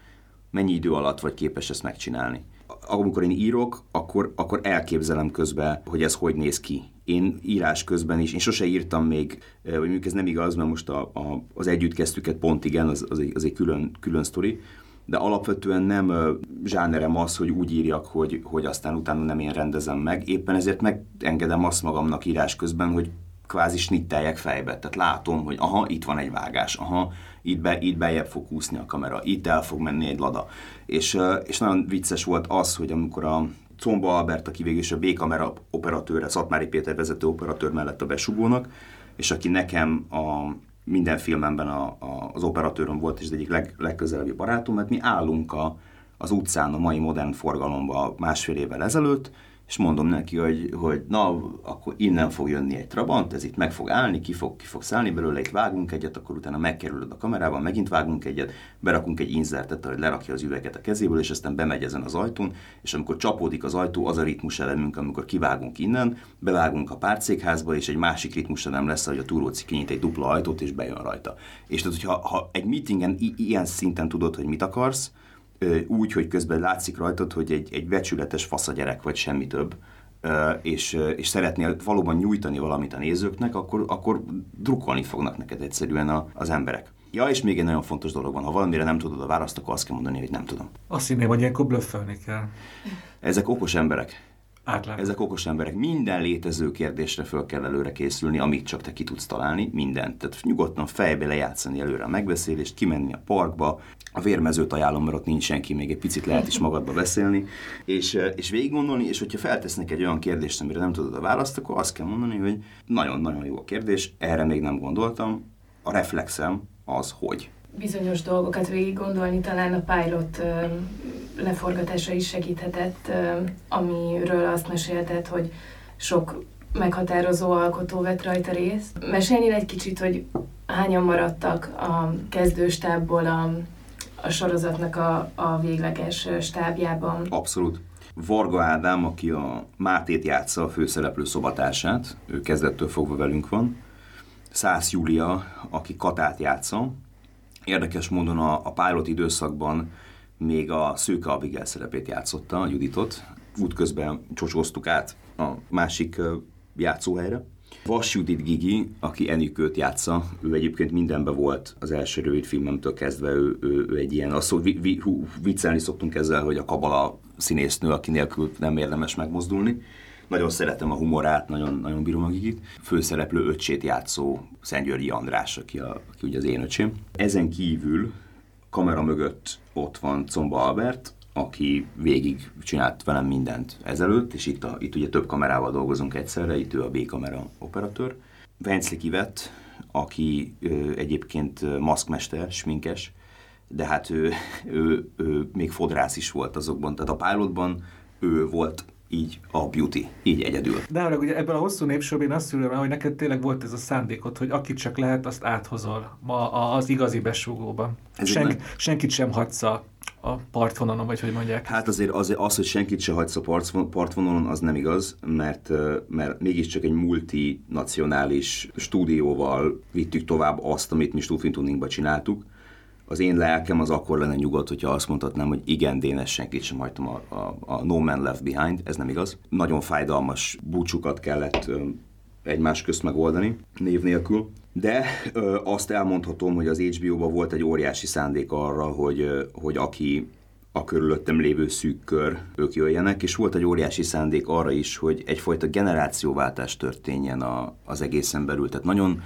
Mennyi idő alatt vagy képes ezt megcsinálni? Amikor én írok, akkor, akkor elképzelem közben, hogy ez hogy néz ki. Én írás közben is, én sose írtam még, vagy mondjuk ez nem igaz, mert most a, a, az együtt kezdtüket pont igen, az, az, egy, az egy külön, külön sztori, de alapvetően nem zsánerem az, hogy úgy írjak, hogy, hogy aztán utána nem én rendezem meg. Éppen ezért megengedem azt magamnak írás közben, hogy kvázi snitteljek fejbe. Tehát látom, hogy aha, itt van egy vágás, aha, itt, be, itt bejebb fog úszni a kamera, itt el fog menni egy lada. És, és nagyon vicces volt az, hogy amikor a Comba Albert, aki végül is a B-kamera operatőre, Szatmári Péter vezető operatőr mellett a besugónak, és aki nekem a minden filmemben a, a, az operatőröm volt, és az egyik leg, legközelebbi barátom, mert mi állunk a, az utcán a mai modern forgalomban másfél évvel ezelőtt, és mondom neki, hogy, hogy na, akkor innen fog jönni egy Trabant, ez itt meg fog állni, ki fog, ki fog szállni belőle, itt vágunk egyet, akkor utána megkerülöd a kamerával, megint vágunk egyet, berakunk egy inzertet, hogy lerakja az üveget a kezéből, és aztán bemegy ezen az ajtón, és amikor csapódik az ajtó, az a ritmus elemünk, amikor kivágunk innen, bevágunk a párcékházba, és egy másik ritmus elem lesz, hogy a túróci kinyit egy dupla ajtót, és bejön rajta. És tehát, hogyha ha egy meetingen i- ilyen szinten tudod, hogy mit akarsz, úgy, hogy közben látszik rajtad, hogy egy, egy becsületes fasz a gyerek, vagy semmi több, és, és szeretnél valóban nyújtani valamit a nézőknek, akkor, akkor drukkolni fognak neked egyszerűen a, az emberek. Ja, és még egy nagyon fontos dolog van, ha valamire nem tudod a választ, akkor azt kell mondani, hogy nem tudom. Azt hinném, hogy ilyenkor blöffelni kell. Ezek okos emberek. Átlátó. Ezek okos emberek. Minden létező kérdésre föl kell előre készülni, amit csak te ki tudsz találni, mindent. Tehát nyugodtan fejbe lejátszani előre a megbeszélést, kimenni a parkba, a vérmezőt ajánlom, mert ott nincs senki, még egy picit lehet is magadba beszélni, és, és végig gondolni, és hogyha feltesznek egy olyan kérdést, amire nem tudod a választ, akkor azt kell mondani, hogy nagyon-nagyon jó a kérdés, erre még nem gondoltam, a reflexem az, hogy bizonyos dolgokat végig gondolni, talán a pilot leforgatása is segíthetett, amiről azt mesélted, hogy sok meghatározó alkotó vett rajta részt. Mesélnél egy kicsit, hogy hányan maradtak a kezdőstábból a, a sorozatnak a, a végleges stábjában? Abszolút. Varga Ádám, aki a Mátét játsza a főszereplő szobatársát, ő kezdettől fogva velünk van. Szász Júlia, aki Katát játsza. Érdekes módon a, a pilot időszakban még a Szőke Abigail szerepét játszotta, a Juditot. Útközben csocsóztuk át a másik játszóhelyre. Vas Judit Gigi, aki Enikőt játsza, ő egyébként mindenben volt az első rövid filmemtől kezdve, ő, ő, ő egy ilyen, azt vi, vi, hú, viccelni szoktunk ezzel, hogy a kabala színésznő, aki nélkül nem érdemes megmozdulni. Nagyon szeretem a humorát, nagyon, nagyon bírom a Gigit. Főszereplő öcsét játszó Szentgyörgyi András, aki, a, aki ugye az én öcsém. Ezen kívül kamera mögött ott van Comba Albert, aki végig csinált velem mindent ezelőtt, és itt, a, itt ugye több kamerával dolgozunk egyszerre, itt ő a B-kamera operatőr. Vencli Kivett, aki ö, egyébként maszkmester, sminkes, de hát ő, ő, ő még fodrász is volt azokban, tehát a pilotban ő volt így a beauty, így egyedül. De arra, ugye ebből a hosszú népsorban én azt szülöm, hogy neked tényleg volt ez a szándékot, hogy akit csak lehet, azt áthozol ma az igazi besúgóban. Senk, senkit sem hagysz a a partvonalon, vagy hogy mondják? Hát azért az, az hogy senkit se hagysz a partvonalon, az nem igaz, mert, mert mégiscsak egy multinacionális stúdióval vittük tovább azt, amit mi Stufin csináltuk az én lelkem az akkor lenne nyugodt, hogyha azt mondhatnám, hogy igen, Dénes senkit sem hagytam a, a, a No Man Left Behind, ez nem igaz. Nagyon fájdalmas búcsukat kellett egymás közt megoldani, név nélkül. De ö, azt elmondhatom, hogy az HBO-ban volt egy óriási szándék arra, hogy, ö, hogy aki a körülöttem lévő szűk kör, ők jöjjenek, és volt egy óriási szándék arra is, hogy egyfajta generációváltás történjen a, az egészen belül. Tehát nagyon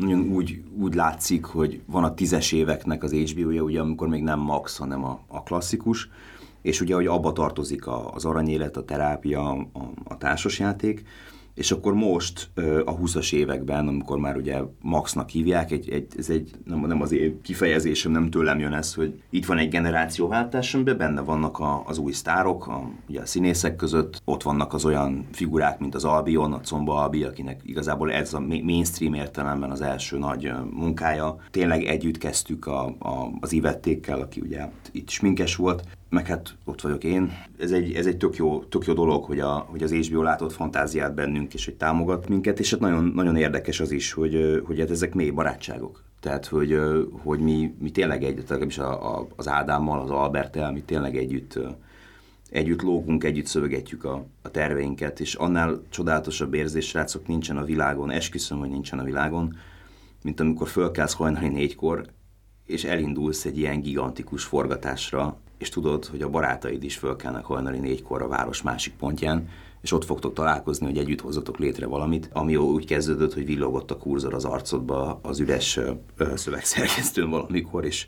nagyon úgy, úgy látszik, hogy van a tízes éveknek az HBO-ja, ugye, amikor még nem Max, hanem a, a klasszikus, és ugye, hogy abba tartozik az aranyélet, a terápia, a, a társasjáték, és akkor most a 20-as években, amikor már ugye Maxnak hívják, egy, egy, ez egy, nem, nem az én kifejezésem, nem tőlem jön ez, hogy itt van egy generációváltás, amiben benne vannak a, az új sztárok, a, ugye a színészek között, ott vannak az olyan figurák, mint az Albion, a Comba Albi, akinek igazából ez a mainstream értelemben az első nagy munkája. Tényleg együtt kezdtük a, a, az Ivettékkel, aki ugye itt sminkes volt, meg hát ott vagyok én. Ez egy, ez egy tök, jó, tök jó dolog, hogy, a, hogy az HBO látott fantáziát bennünk, és hogy támogat minket, és hát nagyon, nagyon érdekes az is, hogy, hogy hát ezek mély barátságok. Tehát, hogy, hogy mi, mi tényleg együtt, is a, a, az Ádámmal, az Albertel, mi tényleg együtt, együtt lógunk, együtt szövegetjük a, a terveinket, és annál csodálatosabb érzés, srácok, nincsen a világon, esküszöm, hogy nincsen a világon, mint amikor fölkelsz hajnali négykor, és elindulsz egy ilyen gigantikus forgatásra, és tudod, hogy a barátaid is fölkelnek hajnali négykor a város másik pontján, és ott fogtok találkozni, hogy együtt hozzatok létre valamit, ami úgy kezdődött, hogy villogott a kurzor az arcodba az üres szövegszerkesztőn valamikor, és,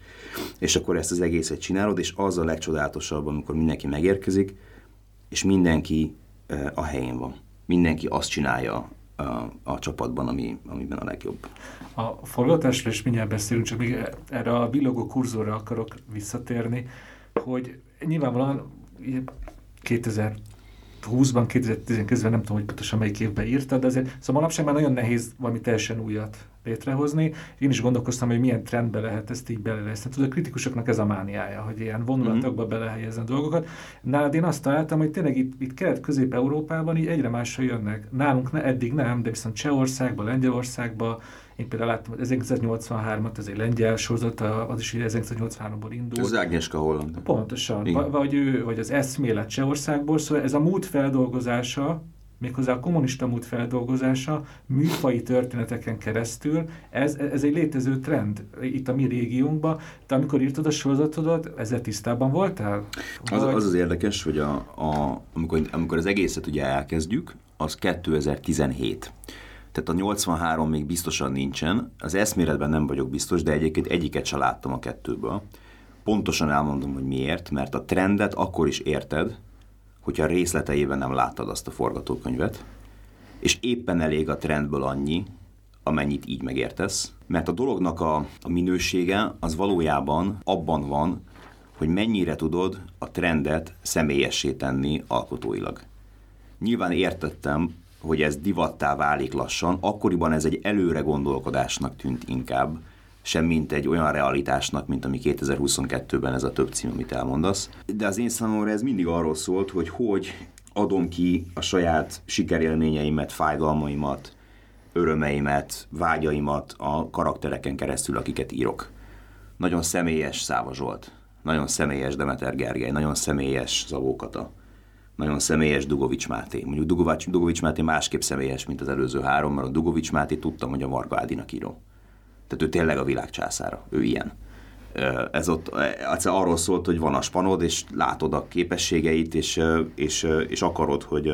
és akkor ezt az egészet csinálod, és az a legcsodálatosabb, amikor mindenki megérkezik, és mindenki a helyén van. Mindenki azt csinálja, a, a csapatban, ami, amiben a legjobb. A forgatásról is mindjárt beszélünk, csak még erre a villogó kurzorra akarok visszatérni hogy nyilvánvalóan 2000 20-ban, 2019-ben nem tudom, hogy pontosan melyik évben írta, de azért szóval manapság már nagyon nehéz valami teljesen újat létrehozni. Én is gondolkoztam, hogy milyen trendbe lehet ezt így belehelyezni. Tudod, a kritikusoknak ez a mániája, hogy ilyen vonulatokba mm-hmm. belehelyezni a dolgokat. Nálad én azt találtam, hogy tényleg itt, itt Kelet-Közép-Európában így egyre másra jönnek. Nálunk ne, eddig nem, de viszont Csehországban, Lengyelországban, én például láttam, hogy 1983-at, ez egy lengyel sorozat, az is 1983-ból indult. Ez Agnieszka Holland. Pontosan. Igen. Vagy, ő, vagy az eszmélet Csehországból, szóval ez a múlt feldolgozása méghozzá a kommunista múlt feldolgozása műfai történeteken keresztül, ez, ez egy létező trend itt a mi régiónkban. Te amikor írtad a sorozatodat, ezzel tisztában voltál? Az az, az érdekes, hogy a, a, amikor, amikor az egészet ugye elkezdjük, az 2017. Tehát a 83 még biztosan nincsen, az eszméletben nem vagyok biztos, de egyébként egyiket se láttam a kettőből. Pontosan elmondom, hogy miért, mert a trendet akkor is érted, hogyha részleteiben nem láttad azt a forgatókönyvet, és éppen elég a trendből annyi, amennyit így megértesz, mert a dolognak a, a minősége az valójában abban van, hogy mennyire tudod a trendet személyessé tenni alkotóilag. Nyilván értettem, hogy ez divattá válik lassan, akkoriban ez egy előre gondolkodásnak tűnt inkább, sem mint egy olyan realitásnak, mint ami 2022-ben ez a több cím, amit elmondasz. De az én számomra ez mindig arról szólt, hogy hogy adom ki a saját sikerélményeimet, fájdalmaimat, örömeimet, vágyaimat a karaktereken keresztül, akiket írok. Nagyon személyes Száva Zsolt, nagyon személyes Demeter Gergely, nagyon személyes Zavó Kata, nagyon személyes Dugovics Máté. Mondjuk Dugovics, Dugovics Máté másképp személyes, mint az előző három, mert a Dugovics Máté tudtam, hogy a Marga Ádinak írom. Tehát ő tényleg a világ császára, ő ilyen. Ez ott egyszer arról szólt, hogy van a spanod, és látod a képességeit, és, és, és akarod, hogy,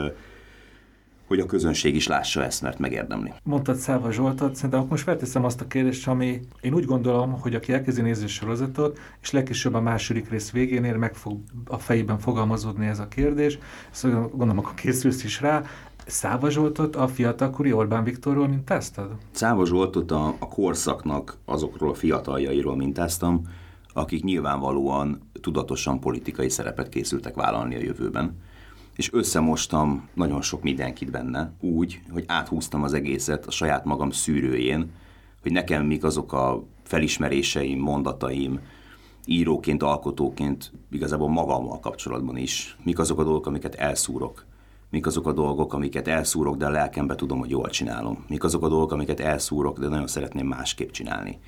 hogy a közönség is lássa ezt, mert megérdemli. Mondtad Száva Zsoltot, szerintem most felteszem azt a kérdést, ami én úgy gondolom, hogy aki elkezdi nézni a sorozatot, és legkésőbb a második rész végénél meg fog a fejében fogalmazódni ez a kérdés, szóval gondolom, akkor készülsz is rá, Száva Zsoltot a fiatalkori Orbán Viktorról mintáztad? Száva Zsoltot a, a korszaknak azokról a fiataljairól mintáztam, akik nyilvánvalóan tudatosan politikai szerepet készültek vállalni a jövőben. És összemostam nagyon sok mindenkit benne, úgy, hogy áthúztam az egészet a saját magam szűrőjén, hogy nekem mik azok a felismeréseim, mondataim, íróként, alkotóként, igazából magammal kapcsolatban is, mik azok a dolgok, amiket elszúrok mik azok a dolgok, amiket elszúrok, de a lelkembe tudom, hogy jól csinálom. Mik azok a dolgok, amiket elszúrok, de nagyon szeretném másképp csinálni.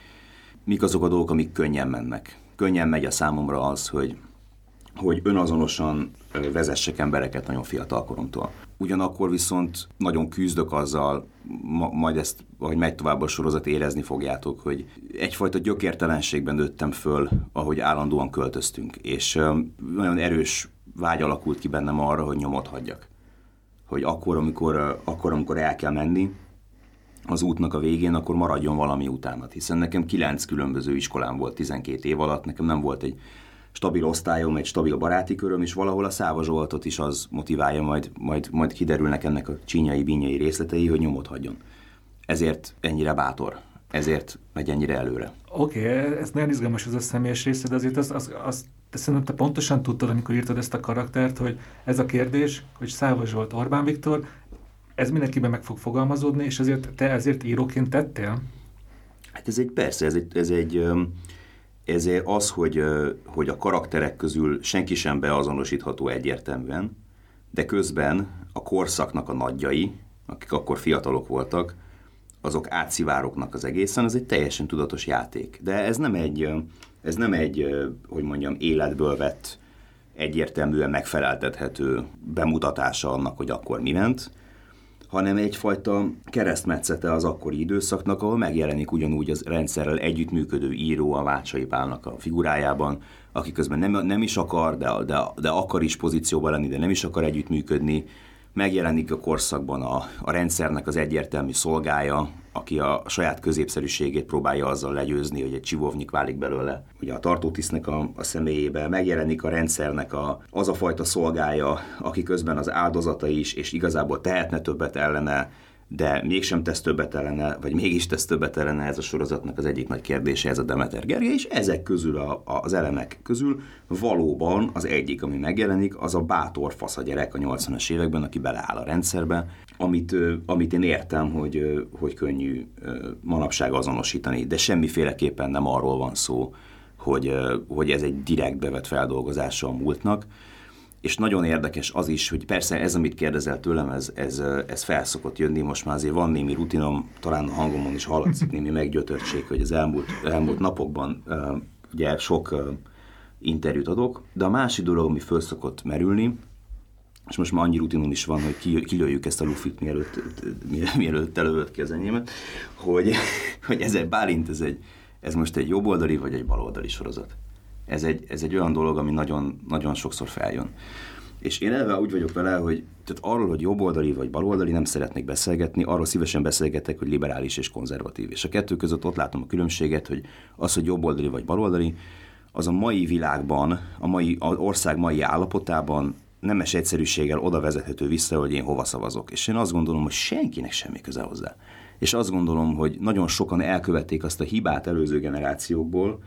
Mik azok a dolgok, amik könnyen mennek. Könnyen megy a számomra az, hogy, hogy önazonosan vezessek embereket nagyon fiatal koromtól. Ugyanakkor viszont nagyon küzdök azzal, ma, majd ezt, ahogy megy tovább a sorozat, érezni fogjátok, hogy egyfajta gyökértelenségben nőttem föl, ahogy állandóan költöztünk, és nagyon erős vágy alakult ki bennem arra, hogy nyomot hagyjak hogy akkor amikor, akkor, amikor el kell menni az útnak a végén, akkor maradjon valami utánat. Hiszen nekem kilenc különböző iskolám volt 12 év alatt, nekem nem volt egy stabil osztályom, egy stabil baráti köröm, és valahol a Száva Zsoltot is az motiválja, majd, majd, majd kiderülnek ennek a csínyai, bínyai részletei, hogy nyomot hagyjon. Ezért ennyire bátor, ezért megy ennyire előre. Oké, okay, ez nagyon izgalmas az a személyes része, de azért az, az, az de szerintem te pontosan tudtad, amikor írtad ezt a karaktert, hogy ez a kérdés, hogy Száva Zsolt, Orbán Viktor, ez mindenkiben meg fog fogalmazódni, és ezért te ezért íróként tettél? Hát ez egy, persze, ez egy, ez egy ez az, hogy, hogy a karakterek közül senki sem beazonosítható egyértelműen, de közben a korszaknak a nagyjai, akik akkor fiatalok voltak, azok átszivároknak az egészen, ez egy teljesen tudatos játék. De ez nem egy, ez nem egy, hogy mondjam, életből vett, egyértelműen megfeleltethető bemutatása annak, hogy akkor mi ment, hanem egyfajta keresztmetszete az akkori időszaknak, ahol megjelenik ugyanúgy az rendszerrel együttműködő író a Vácsai Pálnak a figurájában, aki közben nem, nem is akar, de, de, de akar is pozícióban lenni, de nem is akar együttműködni, megjelenik a korszakban a, a rendszernek az egyértelmű szolgája, aki a saját középszerűségét próbálja azzal legyőzni, hogy egy csivovnyik válik belőle. Ugye a tartótisztnek a, a személyébe megjelenik a rendszernek a, az a fajta szolgája, aki közben az áldozata is, és igazából tehetne többet ellene, de mégsem tesz többet ellene, vagy mégis tesz többet ellene ez a sorozatnak az egyik nagy kérdése, ez a Demeter Gergely, és ezek közül, a, a, az elemek közül valóban az egyik, ami megjelenik, az a bátor fasz a gyerek a 80-as években, aki beleáll a rendszerbe, amit, amit én értem, hogy, hogy könnyű manapság azonosítani, de semmiféleképpen nem arról van szó, hogy, hogy ez egy direkt bevett feldolgozása a múltnak, és nagyon érdekes az is, hogy persze ez, amit kérdezel tőlem, ez, ez, ez felszokott jönni, most már azért van némi rutinom, talán a hangomon is hallatszik némi meggyötörtség, hogy az elmúlt, elmúlt napokban ugye sok interjút adok, de a másik dolog, ami föl szokott merülni, és most már annyi rutinum is van, hogy kilőjük ezt a lufit, mielőtt, mielőtt előtt ki az enyémet, hogy, hogy ez egy Bálint, ez, egy, ez most egy jobboldali vagy egy baloldali sorozat. Ez egy, ez egy olyan dolog, ami nagyon, nagyon sokszor feljön. És én elve úgy vagyok vele, hogy tehát arról, hogy jobboldali vagy baloldali nem szeretnék beszélgetni, arról szívesen beszélgetek, hogy liberális és konzervatív. És a kettő között ott látom a különbséget, hogy az, hogy jobboldali vagy baloldali, az a mai világban, a mai a ország mai állapotában nemes egyszerűséggel oda vezethető vissza, hogy én hova szavazok. És én azt gondolom, hogy senkinek semmi köze hozzá. És azt gondolom, hogy nagyon sokan elkövették azt a hibát előző generációkból,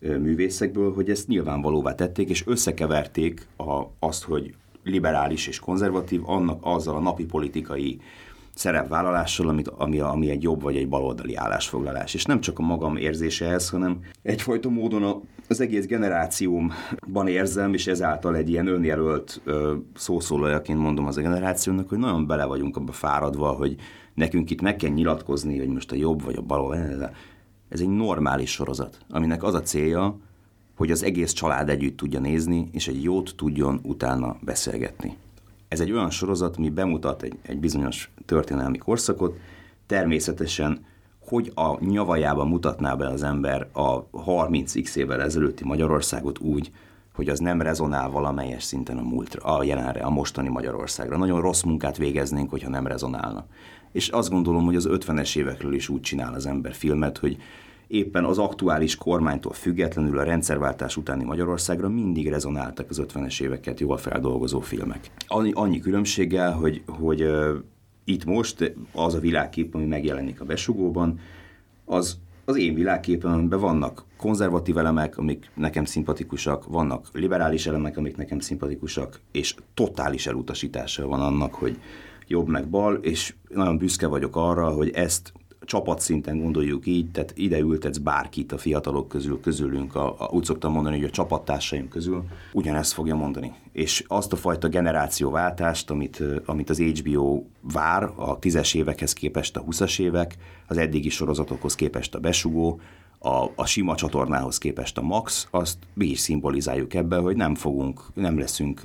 művészekből, hogy ezt nyilvánvalóvá tették, és összekeverték a, azt, hogy liberális és konzervatív, annak azzal a napi politikai szerepvállalással, amit, ami, ami egy jobb vagy egy baloldali állásfoglalás. És nem csak a magam érzése ez, hanem egyfajta módon az egész generációmban érzem, és ezáltal egy ilyen önjelölt szószólójaként mondom az a generációnak, hogy nagyon bele vagyunk abba fáradva, hogy nekünk itt meg kell nyilatkozni, hogy most a jobb vagy a bal, ez egy normális sorozat, aminek az a célja, hogy az egész család együtt tudja nézni, és egy jót tudjon utána beszélgetni. Ez egy olyan sorozat, ami bemutat egy, egy bizonyos történelmi korszakot, természetesen hogy a nyavajába mutatná be az ember a 30x évvel ezelőtti Magyarországot úgy, hogy az nem rezonál valamelyes szinten a múltra, a jelenre, a mostani Magyarországra. Nagyon rossz munkát végeznénk, hogyha nem rezonálna. És azt gondolom, hogy az 50-es évekről is úgy csinál az ember filmet, hogy éppen az aktuális kormánytól függetlenül a rendszerváltás utáni Magyarországra mindig rezonáltak az 50-es éveket jól feldolgozó filmek. Annyi, annyi különbséggel, hogy, hogy uh, itt most az a világkép, ami megjelenik a besugóban, az az én világképemben vannak konzervatív elemek, amik nekem szimpatikusak, vannak liberális elemek, amik nekem szimpatikusak, és totális elutasítása van annak, hogy jobb meg bal, és nagyon büszke vagyok arra, hogy ezt csapatszinten gondoljuk így, tehát ide ültetsz bárkit a fiatalok közül, közülünk, a, a, úgy szoktam mondani, hogy a csapattársaim közül, ugyanezt fogja mondani. És azt a fajta generációváltást, amit, amit az HBO vár a tízes évekhez képest a 20 évek, az eddigi sorozatokhoz képest a besugó, a, a sima csatornához képest a Max, azt mi is szimbolizáljuk ebbe, hogy nem fogunk, nem leszünk,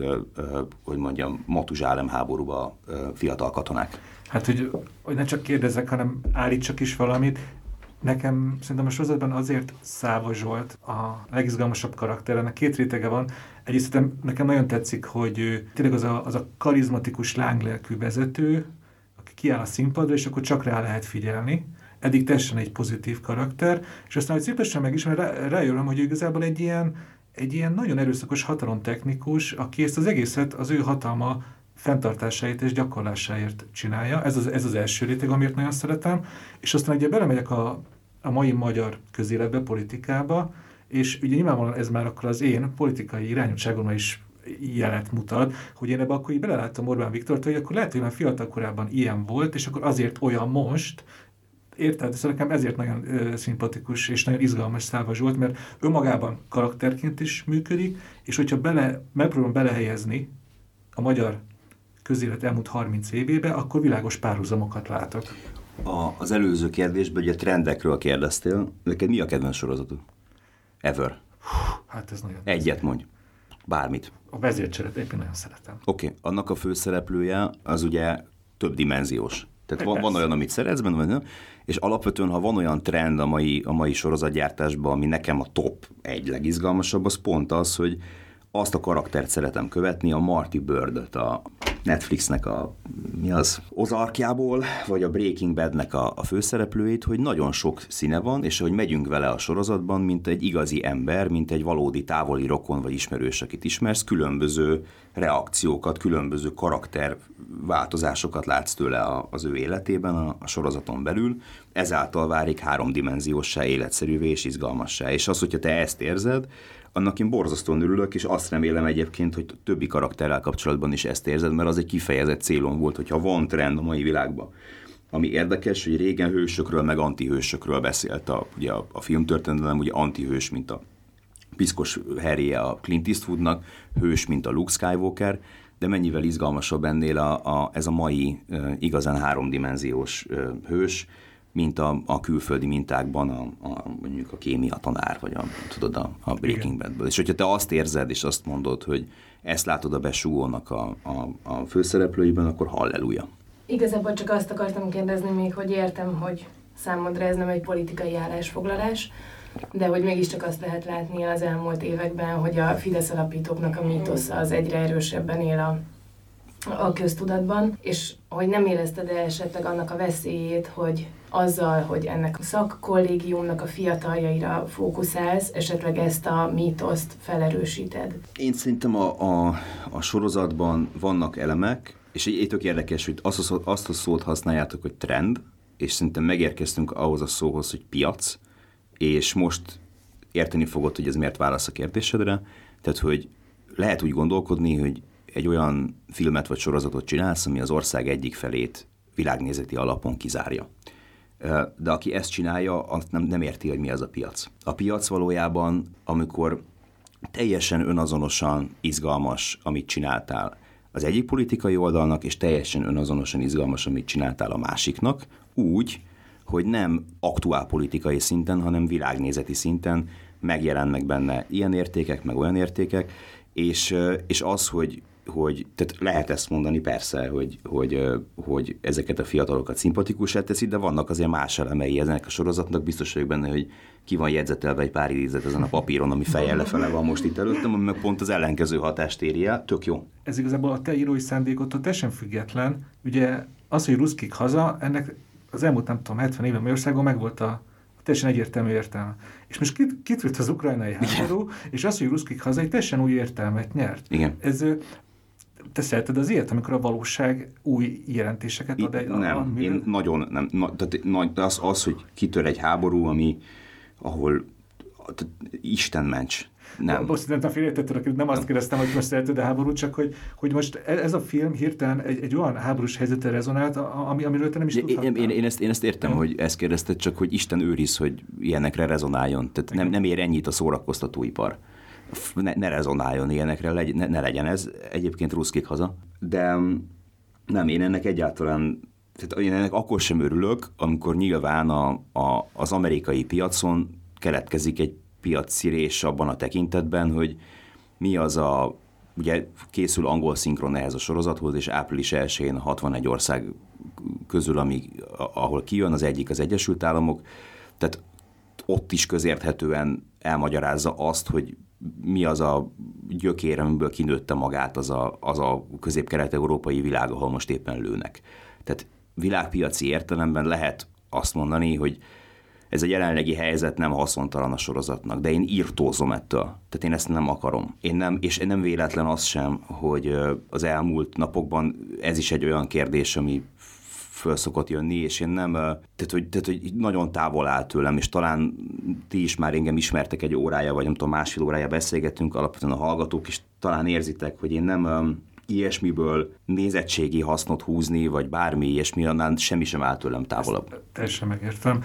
hogy mondjam, matuzsálem háborúba fiatal katonák. Hát, hogy, hogy ne csak kérdezzek, hanem állítsak is valamit. Nekem szerintem a sorozatban azért Száva Zsolt a legizgalmasabb karakter, ennek két rétege van. Egyrészt nekem nagyon tetszik, hogy tényleg az a, az a karizmatikus lánglelkű vezető, aki kiáll a színpadra, és akkor csak rá lehet figyelni. Eddig teljesen egy pozitív karakter, és aztán, hogy szépesen megismerem, rá, rájövöm, hogy igazából egy ilyen, egy ilyen nagyon erőszakos hatalomtechnikus, aki ezt az egészet az ő hatalma fenntartásáért és gyakorlásáért csinálja. Ez az, ez az első réteg, amiért nagyon szeretem. És aztán ugye belemegyek a, a mai magyar közéletbe, politikába, és ugye nyilvánvalóan ez már akkor az én politikai irányultságomra is jelet mutat, hogy én ebbe akkor így beleláttam Orbán Viktort, hogy akkor lehet, hogy már fiatal korában ilyen volt, és akkor azért olyan most, Érted? Szóval nekem ezért nagyon ö, szimpatikus és nagyon izgalmas Száva Zsolt, mert önmagában karakterként is működik, és hogyha bele, megpróbálom belehelyezni a magyar közélet elmúlt 30 évébe, akkor világos párhuzamokat látok. A, az előző kérdésben ugye trendekről kérdeztél. Neked mi a kedvenc sorozatod? Ever. Hát ez nagyon... Egyet mondj. Bármit. A vezércseret éppen nagyon szeretem. Oké, okay. annak a főszereplője az ugye több dimenziós. Tehát van, van olyan, amit szeretsz benne, és alapvetően, ha van olyan trend a mai, a mai sorozatgyártásban, ami nekem a top egy legizgalmasabb, az pont az, hogy azt a karaktert szeretem követni, a Marty bird a Netflixnek a, mi az, Ozarkjából, vagy a Breaking Badnek a, a főszereplőit, hogy nagyon sok színe van, és hogy megyünk vele a sorozatban, mint egy igazi ember, mint egy valódi távoli rokon vagy ismerős, akit ismersz, különböző reakciókat, különböző karakter változásokat látsz tőle az ő életében a, a sorozaton belül, ezáltal várik háromdimenziósá, életszerűvé és izgalmassá. És az, hogyha te ezt érzed, annak én borzasztóan örülök, és azt remélem egyébként, hogy többi karakterrel kapcsolatban is ezt érzed, mert az egy kifejezett célom volt, hogyha van trend a mai világban, ami érdekes, hogy régen hősökről, meg antihősökről beszélt a, ugye a, a filmtörténelem, ugye antihős, mint a piszkos herje a Clint Eastwoodnak, hős, mint a Luke Skywalker, de mennyivel izgalmasabb ennél a, a, ez a mai uh, igazán háromdimenziós uh, hős, mint a, a külföldi mintákban a, a, mondjuk a kémia tanár, vagy a, tudod, a, a Breaking Badből. És hogyha te azt érzed, és azt mondod, hogy ezt látod a besúgónak a, a, a főszereplőiben, akkor halleluja. Igazából csak azt akartam kérdezni még, hogy értem, hogy számodra ez nem egy politikai állásfoglalás, de hogy mégiscsak azt lehet látni az elmúlt években, hogy a Fidesz alapítóknak a mítosza az egyre erősebben él a, a köztudatban, és hogy nem érezted -e esetleg annak a veszélyét, hogy azzal, hogy ennek a szakkollégiumnak a fiataljaira fókuszálsz, esetleg ezt a mítoszt felerősíted? Én szerintem a, a, a sorozatban vannak elemek, és egy tök érdekes, hogy azt a, azt a szót használjátok, hogy trend, és szerintem megérkeztünk ahhoz a szóhoz, hogy piac, és most érteni fogod, hogy ez miért válasz a kérdésedre. Tehát, hogy lehet úgy gondolkodni, hogy egy olyan filmet vagy sorozatot csinálsz, ami az ország egyik felét világnézeti alapon kizárja. De aki ezt csinálja, azt nem, nem érti, hogy mi az a piac. A piac valójában, amikor teljesen önazonosan izgalmas, amit csináltál az egyik politikai oldalnak, és teljesen önazonosan izgalmas, amit csináltál a másiknak, úgy, hogy nem aktuál politikai szinten, hanem világnézeti szinten megjelennek benne ilyen értékek, meg olyan értékek, és, és az, hogy, hogy tehát lehet ezt mondani persze, hogy, hogy, hogy ezeket a fiatalokat szimpatikusá teszi, de vannak azért más elemei ennek a sorozatnak, biztos vagyok benne, hogy ki van jegyzetelve egy pár idézet ezen a papíron, ami fejjel lefele van most itt előttem, ami meg pont az ellenkező hatást éri el, tök jó. Ez igazából a te írói szándékottól teljesen független. Ugye az, hogy ruszkik haza, ennek az elmúlt nem tudom, 70 éve Magyarországon megvolt a teljesen egyértelmű értelme. És most kit, kitűnt az ukrajnai háború, és az, hogy ruszkik haza, egy teljesen új értelmet nyert. Igen. Ez, te szereted az ilyet, amikor a valóság új jelentéseket ad egy... Nem, a, én nagyon nem. Na, tehát, az, az, hogy kitör egy háború, ami, ahol tehát, Isten ments, nem. Most nem félretetted, nem azt kérdeztem, hogy most szereted a háborút, csak hogy, hogy most e- ez a film hirtelen egy, egy olyan háborús helyzetre rezonált, ami, amiről te nem is tudhattál. Én, én, én, ezt, én ezt értem, ja. hogy ezt kérdezted, csak hogy Isten őriz, hogy ilyenekre rezonáljon. Tehát nem, nem ér ennyit a szórakoztatóipar. Ne, ne rezonáljon ilyenekre, legy, ne, ne legyen ez. Egyébként ruszkik haza. De mm, nem, én ennek egyáltalán tehát én ennek akkor sem örülök, amikor nyilván a, a, az amerikai piacon keletkezik egy piacszirés abban a tekintetben, hogy mi az a, ugye készül angol szinkron ehhez a sorozathoz, és április 1-én 61 ország közül, ami, ahol kijön, az egyik az Egyesült Államok, tehát ott is közérthetően elmagyarázza azt, hogy mi az a gyökér, amiből kinőtte magát az a, az a közép-kelet-európai világ, ahol most éppen lőnek. Tehát világpiaci értelemben lehet azt mondani, hogy ez a jelenlegi helyzet nem haszontalan a sorozatnak, de én írtózom ettől. Tehát én ezt nem akarom. Én nem, és nem véletlen az sem, hogy az elmúlt napokban ez is egy olyan kérdés, ami föl szokott jönni, és én nem, tehát hogy, tehát, hogy nagyon távol áll tőlem, és talán ti is már engem ismertek egy órája, vagy nem tudom, másfél órája beszélgetünk, alapvetően a hallgatók, és talán érzitek, hogy én nem ilyesmiből nézettségi hasznot húzni, vagy bármi ilyesmi, annál semmi sem áll tőlem távolabb. Ezt teljesen megértem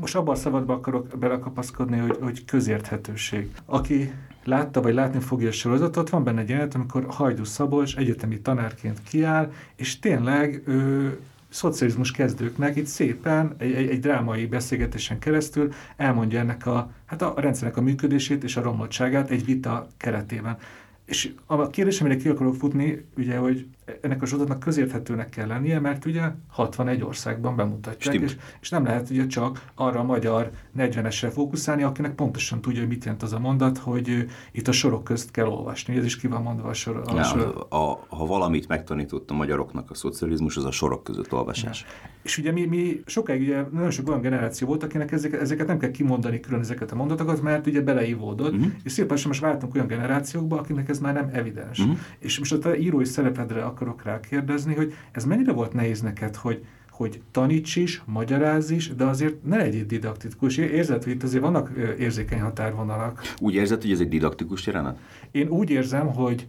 most abban a szabadba akarok belekapaszkodni, hogy, hogy közérthetőség. Aki látta, vagy látni fogja a sorozatot, van benne egy jelenet, amikor Hajdú Szabolcs egyetemi tanárként kiáll, és tényleg ő, szocializmus kezdőknek itt szépen egy, egy, egy drámai beszélgetésen keresztül elmondja ennek a, hát a rendszernek a működését és a romlottságát egy vita keretében. És a kérdés, amire ki akarok futni, ugye, hogy ennek a sorozatnak közérthetőnek kell lennie, mert ugye 61 országban bemutatják, és, és nem lehet ugye csak arra a magyar 40-esre fókuszálni, akinek pontosan tudja, hogy mit jelent az a mondat, hogy itt a sorok közt kell olvasni. Ez is ki van mondva a sor. A ja, sor. A, a, ha valamit megtanított a magyaroknak a szocializmus, az a sorok között olvasás. Ja. És ugye mi, mi sokáig ugye nagyon sok olyan generáció volt, akinek ezeket, ezeket nem kell kimondani külön ezeket a mondatokat, mert ugye beleívódott, uh-huh. és szépen sem most váltunk olyan generációkba, akinek ez már nem evidens. Uh-huh. És most a te írói szerepedre akarok rákérdezni, hogy ez mennyire volt nehéz neked, hogy, hogy taníts is, magyarázz is, de azért ne legyél didaktikus. Érzed, hogy itt azért vannak érzékeny határvonalak. Úgy érzed, hogy ez egy didaktikus jelenet? Én úgy érzem, hogy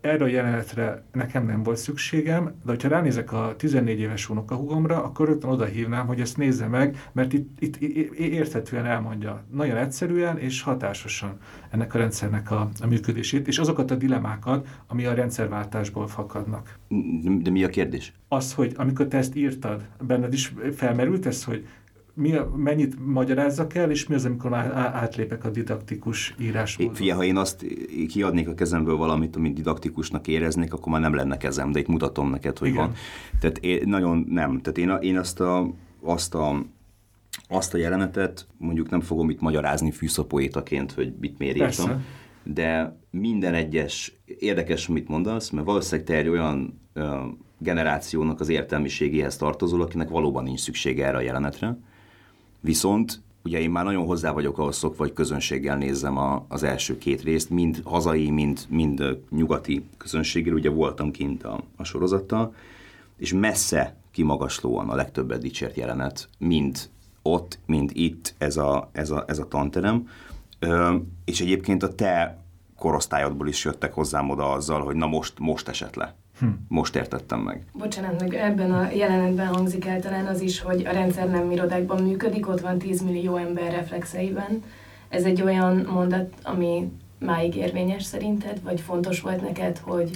erre a jelenetre nekem nem volt szükségem, de hogyha ránézek a 14 éves unokahúgomra, akkor rögtön oda hívnám, hogy ezt nézze meg, mert itt, itt érthetően elmondja, nagyon egyszerűen és hatásosan ennek a rendszernek a, a működését, és azokat a dilemákat, ami a rendszerváltásból fakadnak. De mi a kérdés? Az, hogy amikor te ezt írtad, benned is felmerült ez, hogy mi a, mennyit magyarázzak el, és mi az, amikor már átlépek a didaktikus írásmódba? Fia, ha én azt kiadnék a kezemből valamit, amit didaktikusnak éreznék, akkor már nem lenne kezem, de itt mutatom neked, hogy Igen. van. Tehát én, nagyon nem. Tehát én, én azt a, azt a azt a jelenetet mondjuk nem fogom itt magyarázni fűszapoétaként, hogy mit miért írtam, de minden egyes, érdekes, amit mondasz, mert valószínűleg te egy olyan ö, generációnak az értelmiségéhez tartozol, akinek valóban nincs szüksége erre a jelenetre, Viszont ugye én már nagyon hozzá vagyok ahhoz szokva, hogy közönséggel nézzem a, az első két részt, mind hazai, mind, mind nyugati közönséggel, ugye voltam kint a, a sorozattal, és messze kimagaslóan a legtöbbet dicsért jelenet, mind ott, mind itt ez a, ez a, ez a tanterem, Ö, és egyébként a te korosztályodból is jöttek hozzám oda azzal, hogy na most, most esett le. Hm. Most értettem meg. Bocsánat, meg ebben a jelenetben hangzik el talán az is, hogy a rendszer nem irodákban működik, ott van 10 millió ember reflexeiben. Ez egy olyan mondat, ami máig érvényes szerinted, vagy fontos volt neked, hogy...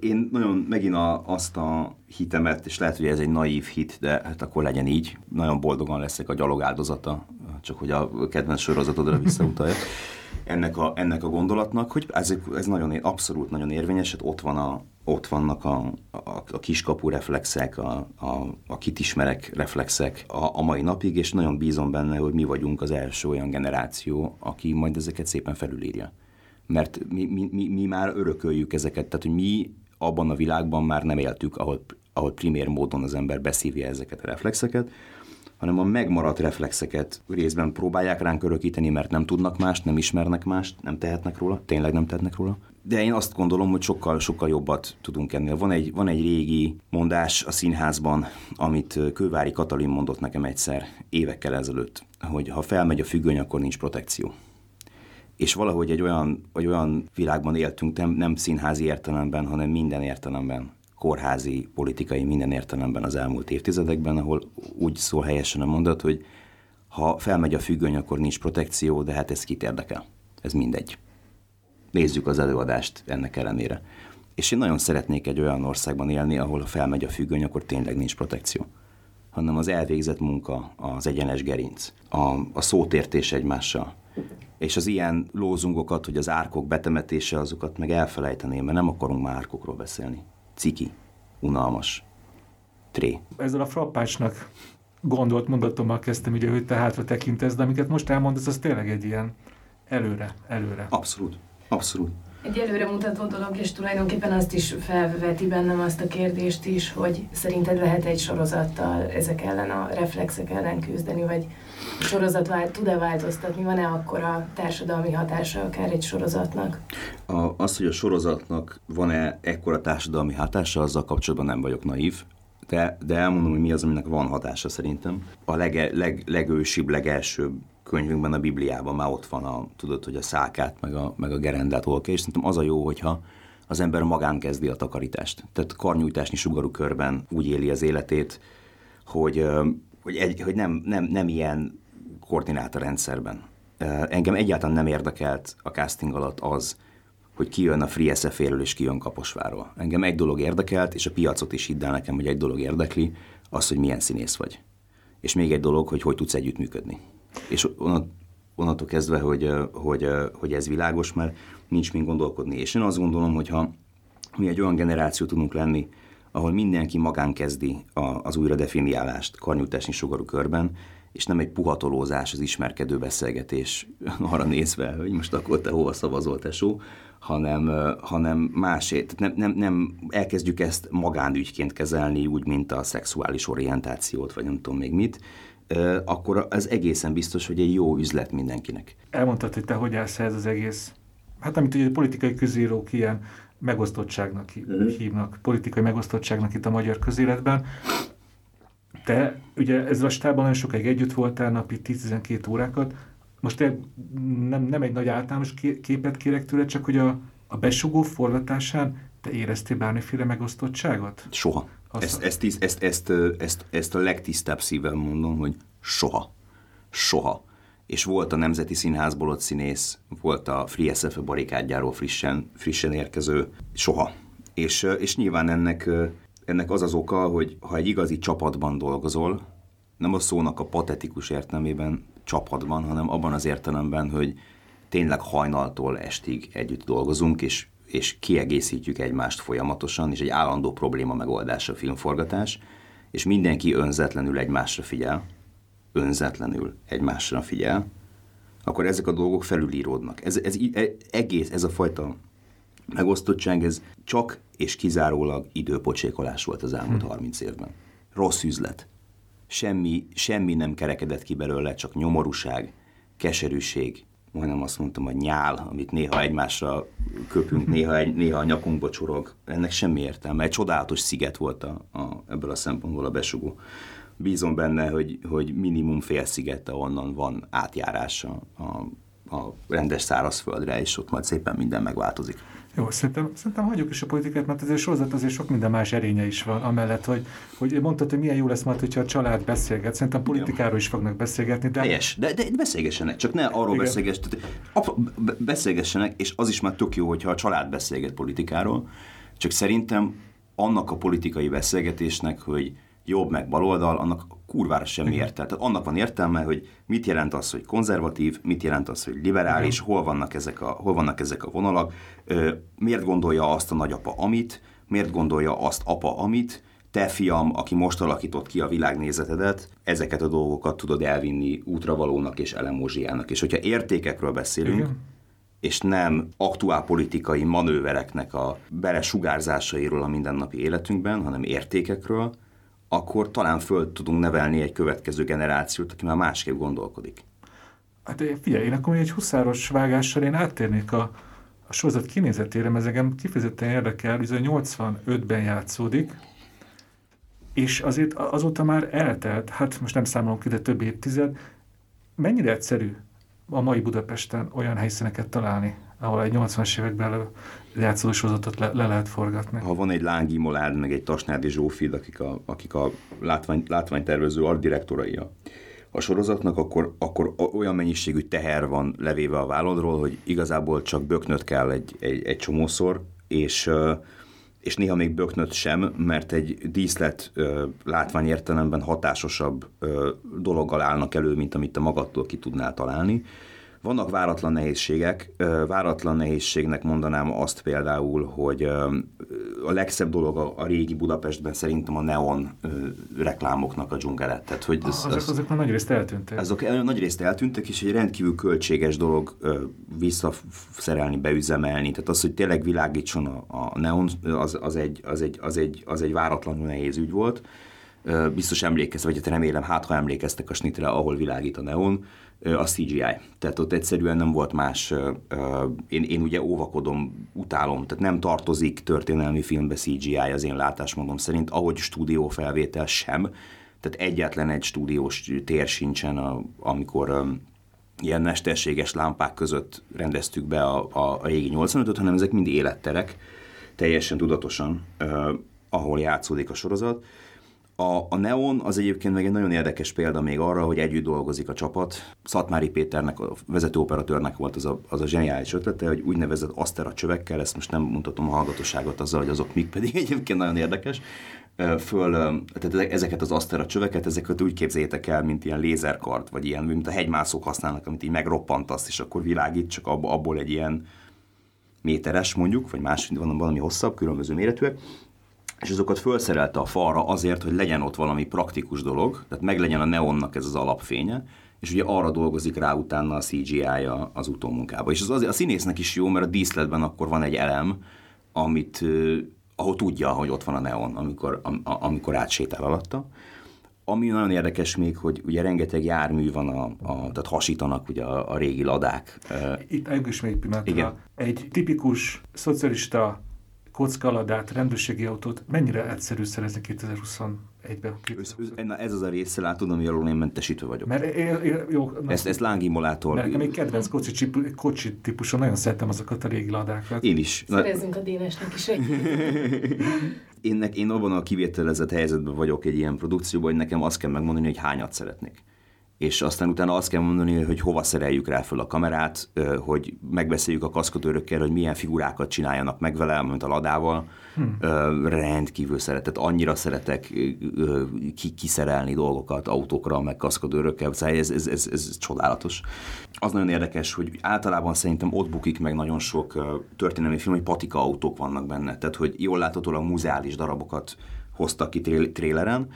Én nagyon megint a, azt a hitemet, és lehet, hogy ez egy naív hit, de hát akkor legyen így. Nagyon boldogan leszek a gyalog áldozata, csak hogy a kedvenc sorozatodra visszautaljak ennek a, ennek a gondolatnak, hogy ez, ez nagyon, abszolút nagyon érvényes, hát ott, van a, ott vannak a, a, a kiskapu reflexek, a, a, a kitismerek reflexek a, a mai napig, és nagyon bízom benne, hogy mi vagyunk az első olyan generáció, aki majd ezeket szépen felülírja. Mert mi, mi, mi, mi már örököljük ezeket, tehát hogy mi abban a világban már nem éltük, ahol, ahol primér módon az ember beszívja ezeket a reflexeket, hanem a megmaradt reflexeket részben próbálják ránk örökíteni, mert nem tudnak mást, nem ismernek mást, nem tehetnek róla, tényleg nem tehetnek róla. De én azt gondolom, hogy sokkal, sokkal jobbat tudunk ennél. Van egy, van egy régi mondás a színházban, amit Kővári Katalin mondott nekem egyszer évekkel ezelőtt, hogy ha felmegy a függöny, akkor nincs protekció. És valahogy egy olyan, egy olyan világban éltünk, nem, nem színházi értelemben, hanem minden értelemben, kórházi, politikai minden értelemben az elmúlt évtizedekben, ahol úgy szól helyesen a mondat, hogy ha felmegy a függöny, akkor nincs protekció, de hát ez kit érdekel. Ez mindegy. Nézzük az előadást ennek ellenére. És én nagyon szeretnék egy olyan országban élni, ahol ha felmegy a függöny, akkor tényleg nincs protekció. Hanem az elvégzett munka, az egyenes gerinc, a, a szótértés egymással, és az ilyen lózungokat, hogy az árkok betemetése, azokat meg elfelejteném, mert nem akarunk már árkokról beszélni ciki, unalmas, tré. Ezzel a frappásnak gondolt mondatommal kezdtem, ugye, hogy te hátra tekintesz, de amiket most elmondasz, az tényleg egy ilyen előre, előre. Abszolút, abszolút. Egy előre mutató dolog, és tulajdonképpen azt is felveti bennem azt a kérdést is, hogy szerinted lehet egy sorozattal ezek ellen a reflexek ellen küzdeni, vagy a sorozat vált, tud-e változtatni, van-e a társadalmi hatása akár egy sorozatnak? A, az, hogy a sorozatnak van-e ekkora társadalmi hatása, azzal kapcsolatban nem vagyok naív, de, de elmondom, hogy mi az, aminek van hatása szerintem. A lege, leg, legősibb, legelsőbb könyvünkben, a Bibliában már ott van a, tudod, hogy a szákát, meg a, meg a gerendát olka, és szerintem az a jó, hogyha az ember magán kezdi a takarítást. Tehát karnyújtásni sugarú körben úgy éli az életét, hogy, hogy, egy, hogy nem, nem, nem ilyen koordinátorrendszerben. Engem egyáltalán nem érdekelt a casting alatt az, hogy ki jön a Free sf és ki jön Kaposváról. Engem egy dolog érdekelt, és a piacot is hidd el nekem, hogy egy dolog érdekli, az, hogy milyen színész vagy. És még egy dolog, hogy hogy tudsz együttműködni. És onnantól kezdve, hogy, hogy, hogy ez világos, mert nincs mind gondolkodni. És én azt gondolom, hogy ha mi egy olyan generáció tudunk lenni, ahol mindenki magán kezdi az újra definiálást karnyújtásni sugarú körben, és nem egy puhatolózás, az ismerkedő beszélgetés arra nézve, hogy most akkor te hova szavazol, tesó, hanem, hanem másét. Nem, nem, nem elkezdjük ezt magánügyként kezelni, úgy, mint a szexuális orientációt, vagy nem tudom még mit, akkor az egészen biztos, hogy egy jó üzlet mindenkinek. Elmondtad, hogy te hogy állsz ez az egész, hát amit ugye politikai közírók ilyen megosztottságnak mhm. hívnak, politikai megosztottságnak itt a magyar közéletben. Te ugye ezzel a stábban nagyon sokáig együtt voltál, napi 10-12 órákat. Most te nem, nem egy nagy általános képet kérek tőle, csak hogy a, a besugó forgatásán te éreztél bármiféle megosztottságot? Soha. Ezt, ezt, ezt, ezt, ezt, ezt, a legtisztább szívem mondom, hogy soha. Soha. És volt a Nemzeti Színházból ott színész, volt a Free SF barikádjáról frissen, frissen érkező, soha. És, és nyilván ennek, ennek az az oka, hogy ha egy igazi csapatban dolgozol, nem a szónak a patetikus értelmében csapatban, hanem abban az értelemben, hogy tényleg hajnaltól estig együtt dolgozunk, és, és kiegészítjük egymást folyamatosan, és egy állandó probléma megoldása a filmforgatás, és mindenki önzetlenül egymásra figyel, önzetlenül egymásra figyel, akkor ezek a dolgok felülíródnak. Ez, ez e, egész, ez a fajta megosztottság, ez csak és kizárólag időpocsékolás volt az elmúlt hm. 30 évben. Rossz üzlet. Semmi, semmi nem kerekedett ki belőle, csak nyomorúság, keserűség, majdnem azt mondtam, hogy nyál, amit néha egymásra köpünk, néha, egy, néha a nyakunkba csorog. Ennek semmi értelme. Egy csodálatos sziget volt a, a, ebből a szempontból a besugó. Bízom benne, hogy, hogy minimum fél sziget, ahonnan van átjárása a, a rendes szárazföldre, és ott majd szépen minden megváltozik. Jó, szerintem, szerintem hagyjuk is a politikát, mert azért sorozat azért sok minden más erénye is van, amellett, hogy, hogy mondtad, hogy milyen jó lesz majd, hogyha a család beszélget. Szerintem politikáról is fognak beszélgetni. De... Helyes, de, de beszélgessenek, csak ne arról beszélgessenek. Beszélgessenek, és az is már tök jó, hogyha a család beszélget politikáról, csak szerintem annak a politikai beszélgetésnek, hogy jobb meg baloldal, annak kurvára semmi értelme. Tehát annak van értelme, hogy mit jelent az, hogy konzervatív, mit jelent az, hogy liberális, hol vannak ezek a, hol vannak ezek a vonalak, miért gondolja azt a nagyapa amit, miért gondolja azt apa amit, te fiam, aki most alakított ki a világnézetedet, ezeket a dolgokat tudod elvinni útravalónak és elemózsiának. És hogyha értékekről beszélünk, Igen. és nem aktuál politikai manővereknek a belesugárzásairól a mindennapi életünkben, hanem értékekről, akkor talán föl tudunk nevelni egy következő generációt, aki már másképp gondolkodik. Hát figyelj, én akkor egy huszáros vágással én áttérnék a, a sorozat kinézetére, mert engem kifejezetten érdekel, hogy 85-ben játszódik, és azért azóta már eltelt, hát most nem számolom ki, de több évtized, mennyire egyszerű a mai Budapesten olyan helyszíneket találni, ahol egy 80-as években játszósorozatot le, le lehet forgatni. Ha van egy Lángi Molád, meg egy Tasnádi Zsófid, akik a, akik a látvány, látványtervező artdirektorai a, a sorozatnak, akkor, akkor olyan mennyiségű teher van levéve a válladról, hogy igazából csak böknöt kell egy, egy, egy csomószor, és és néha még böknöt sem, mert egy díszlet látvány értelemben hatásosabb dologgal állnak elő, mint amit te magadtól ki tudnál találni. Vannak váratlan nehézségek. Váratlan nehézségnek mondanám azt például, hogy a legszebb dolog a, a régi Budapestben szerintem a neon reklámoknak a dzsungele. Tehát, hogy ez, azok, az, azok már nagyrészt eltűntek. Azok nagyrészt eltűntek, és egy rendkívül költséges dolog visszaszerelni, beüzemelni. Tehát az, hogy tényleg világítson a, a neon, az, az, egy, az, egy, az, egy, az egy váratlanul nehéz ügy volt biztos emlékeztek, vagy hát remélem, hát ha emlékeztek a snitre, ahol világít a neon, a CGI. Tehát ott egyszerűen nem volt más, én, én ugye óvakodom, utálom, tehát nem tartozik történelmi filmbe CGI az én látásmódom szerint, ahogy stúdiófelvétel sem, tehát egyetlen egy stúdiós tér sincsen, amikor ilyen mesterséges lámpák között rendeztük be a, a, a régi 85-öt, hanem ezek mind életterek, teljesen tudatosan, ahol játszódik a sorozat. A, a Neon az egyébként meg egy nagyon érdekes példa még arra, hogy együtt dolgozik a csapat. Szatmári Péternek, a vezető operatőrnek volt az a, az a zseniális ötlete, hogy úgynevezett asztera csövekkel, ezt most nem mutatom a hallgatóságot azzal, hogy azok mik pedig egyébként nagyon érdekes, föl, tehát ezeket az asztera csöveket, ezeket úgy képzeljétek el, mint ilyen lézerkart, vagy ilyen, mint a hegymászók használnak, amit így megroppantasz, és akkor világít, csak abból egy ilyen méteres mondjuk, vagy más, van valami hosszabb, különböző méretűek, és azokat felszerelte a falra azért, hogy legyen ott valami praktikus dolog, tehát meg legyen a neonnak ez az alapfénye, és ugye arra dolgozik rá utána a CGI-ja az utómunkába. És az azért a színésznek is jó, mert a díszletben akkor van egy elem, amit, ahol tudja, hogy ott van a neon, amikor, am, amikor átsétál alatta. Ami nagyon érdekes még, hogy ugye rengeteg jármű van, a, a, tehát hasítanak ugye a, a régi ladák. Itt elgős még pillanatra. Igen. Egy tipikus szocialista kockaladát, rendőrségi autót mennyire egyszerű szerezni 2021-ben? Ez az a része, látod, ami alól én mentesítve vagyok. Mert én, én, jó, ezt, ezt lángimulátor. Mert még kedvenc kocsi, kocsi típuson, nagyon szeretem azokat a régi ladákat. Én is. Szerezzünk a Dénesnek is egy. én, én abban a kivételezett helyzetben vagyok egy ilyen produkcióban, hogy nekem azt kell megmondani, hogy hányat szeretnék és aztán utána azt kell mondani, hogy hova szereljük rá föl a kamerát, hogy megbeszéljük a kaszkadőrökkel, hogy milyen figurákat csináljanak meg vele, mint a ladával. Hmm. Rendkívül szeretett, annyira szeretek kiszerelni dolgokat autókra, meg kaszkadőrökkel, szóval ez, ez, ez, ez csodálatos. Az nagyon érdekes, hogy általában szerintem ott bukik meg nagyon sok történelmi film, hogy patika autók vannak benne, tehát hogy jól láthatólag muzeális darabokat hoztak ki tréleren,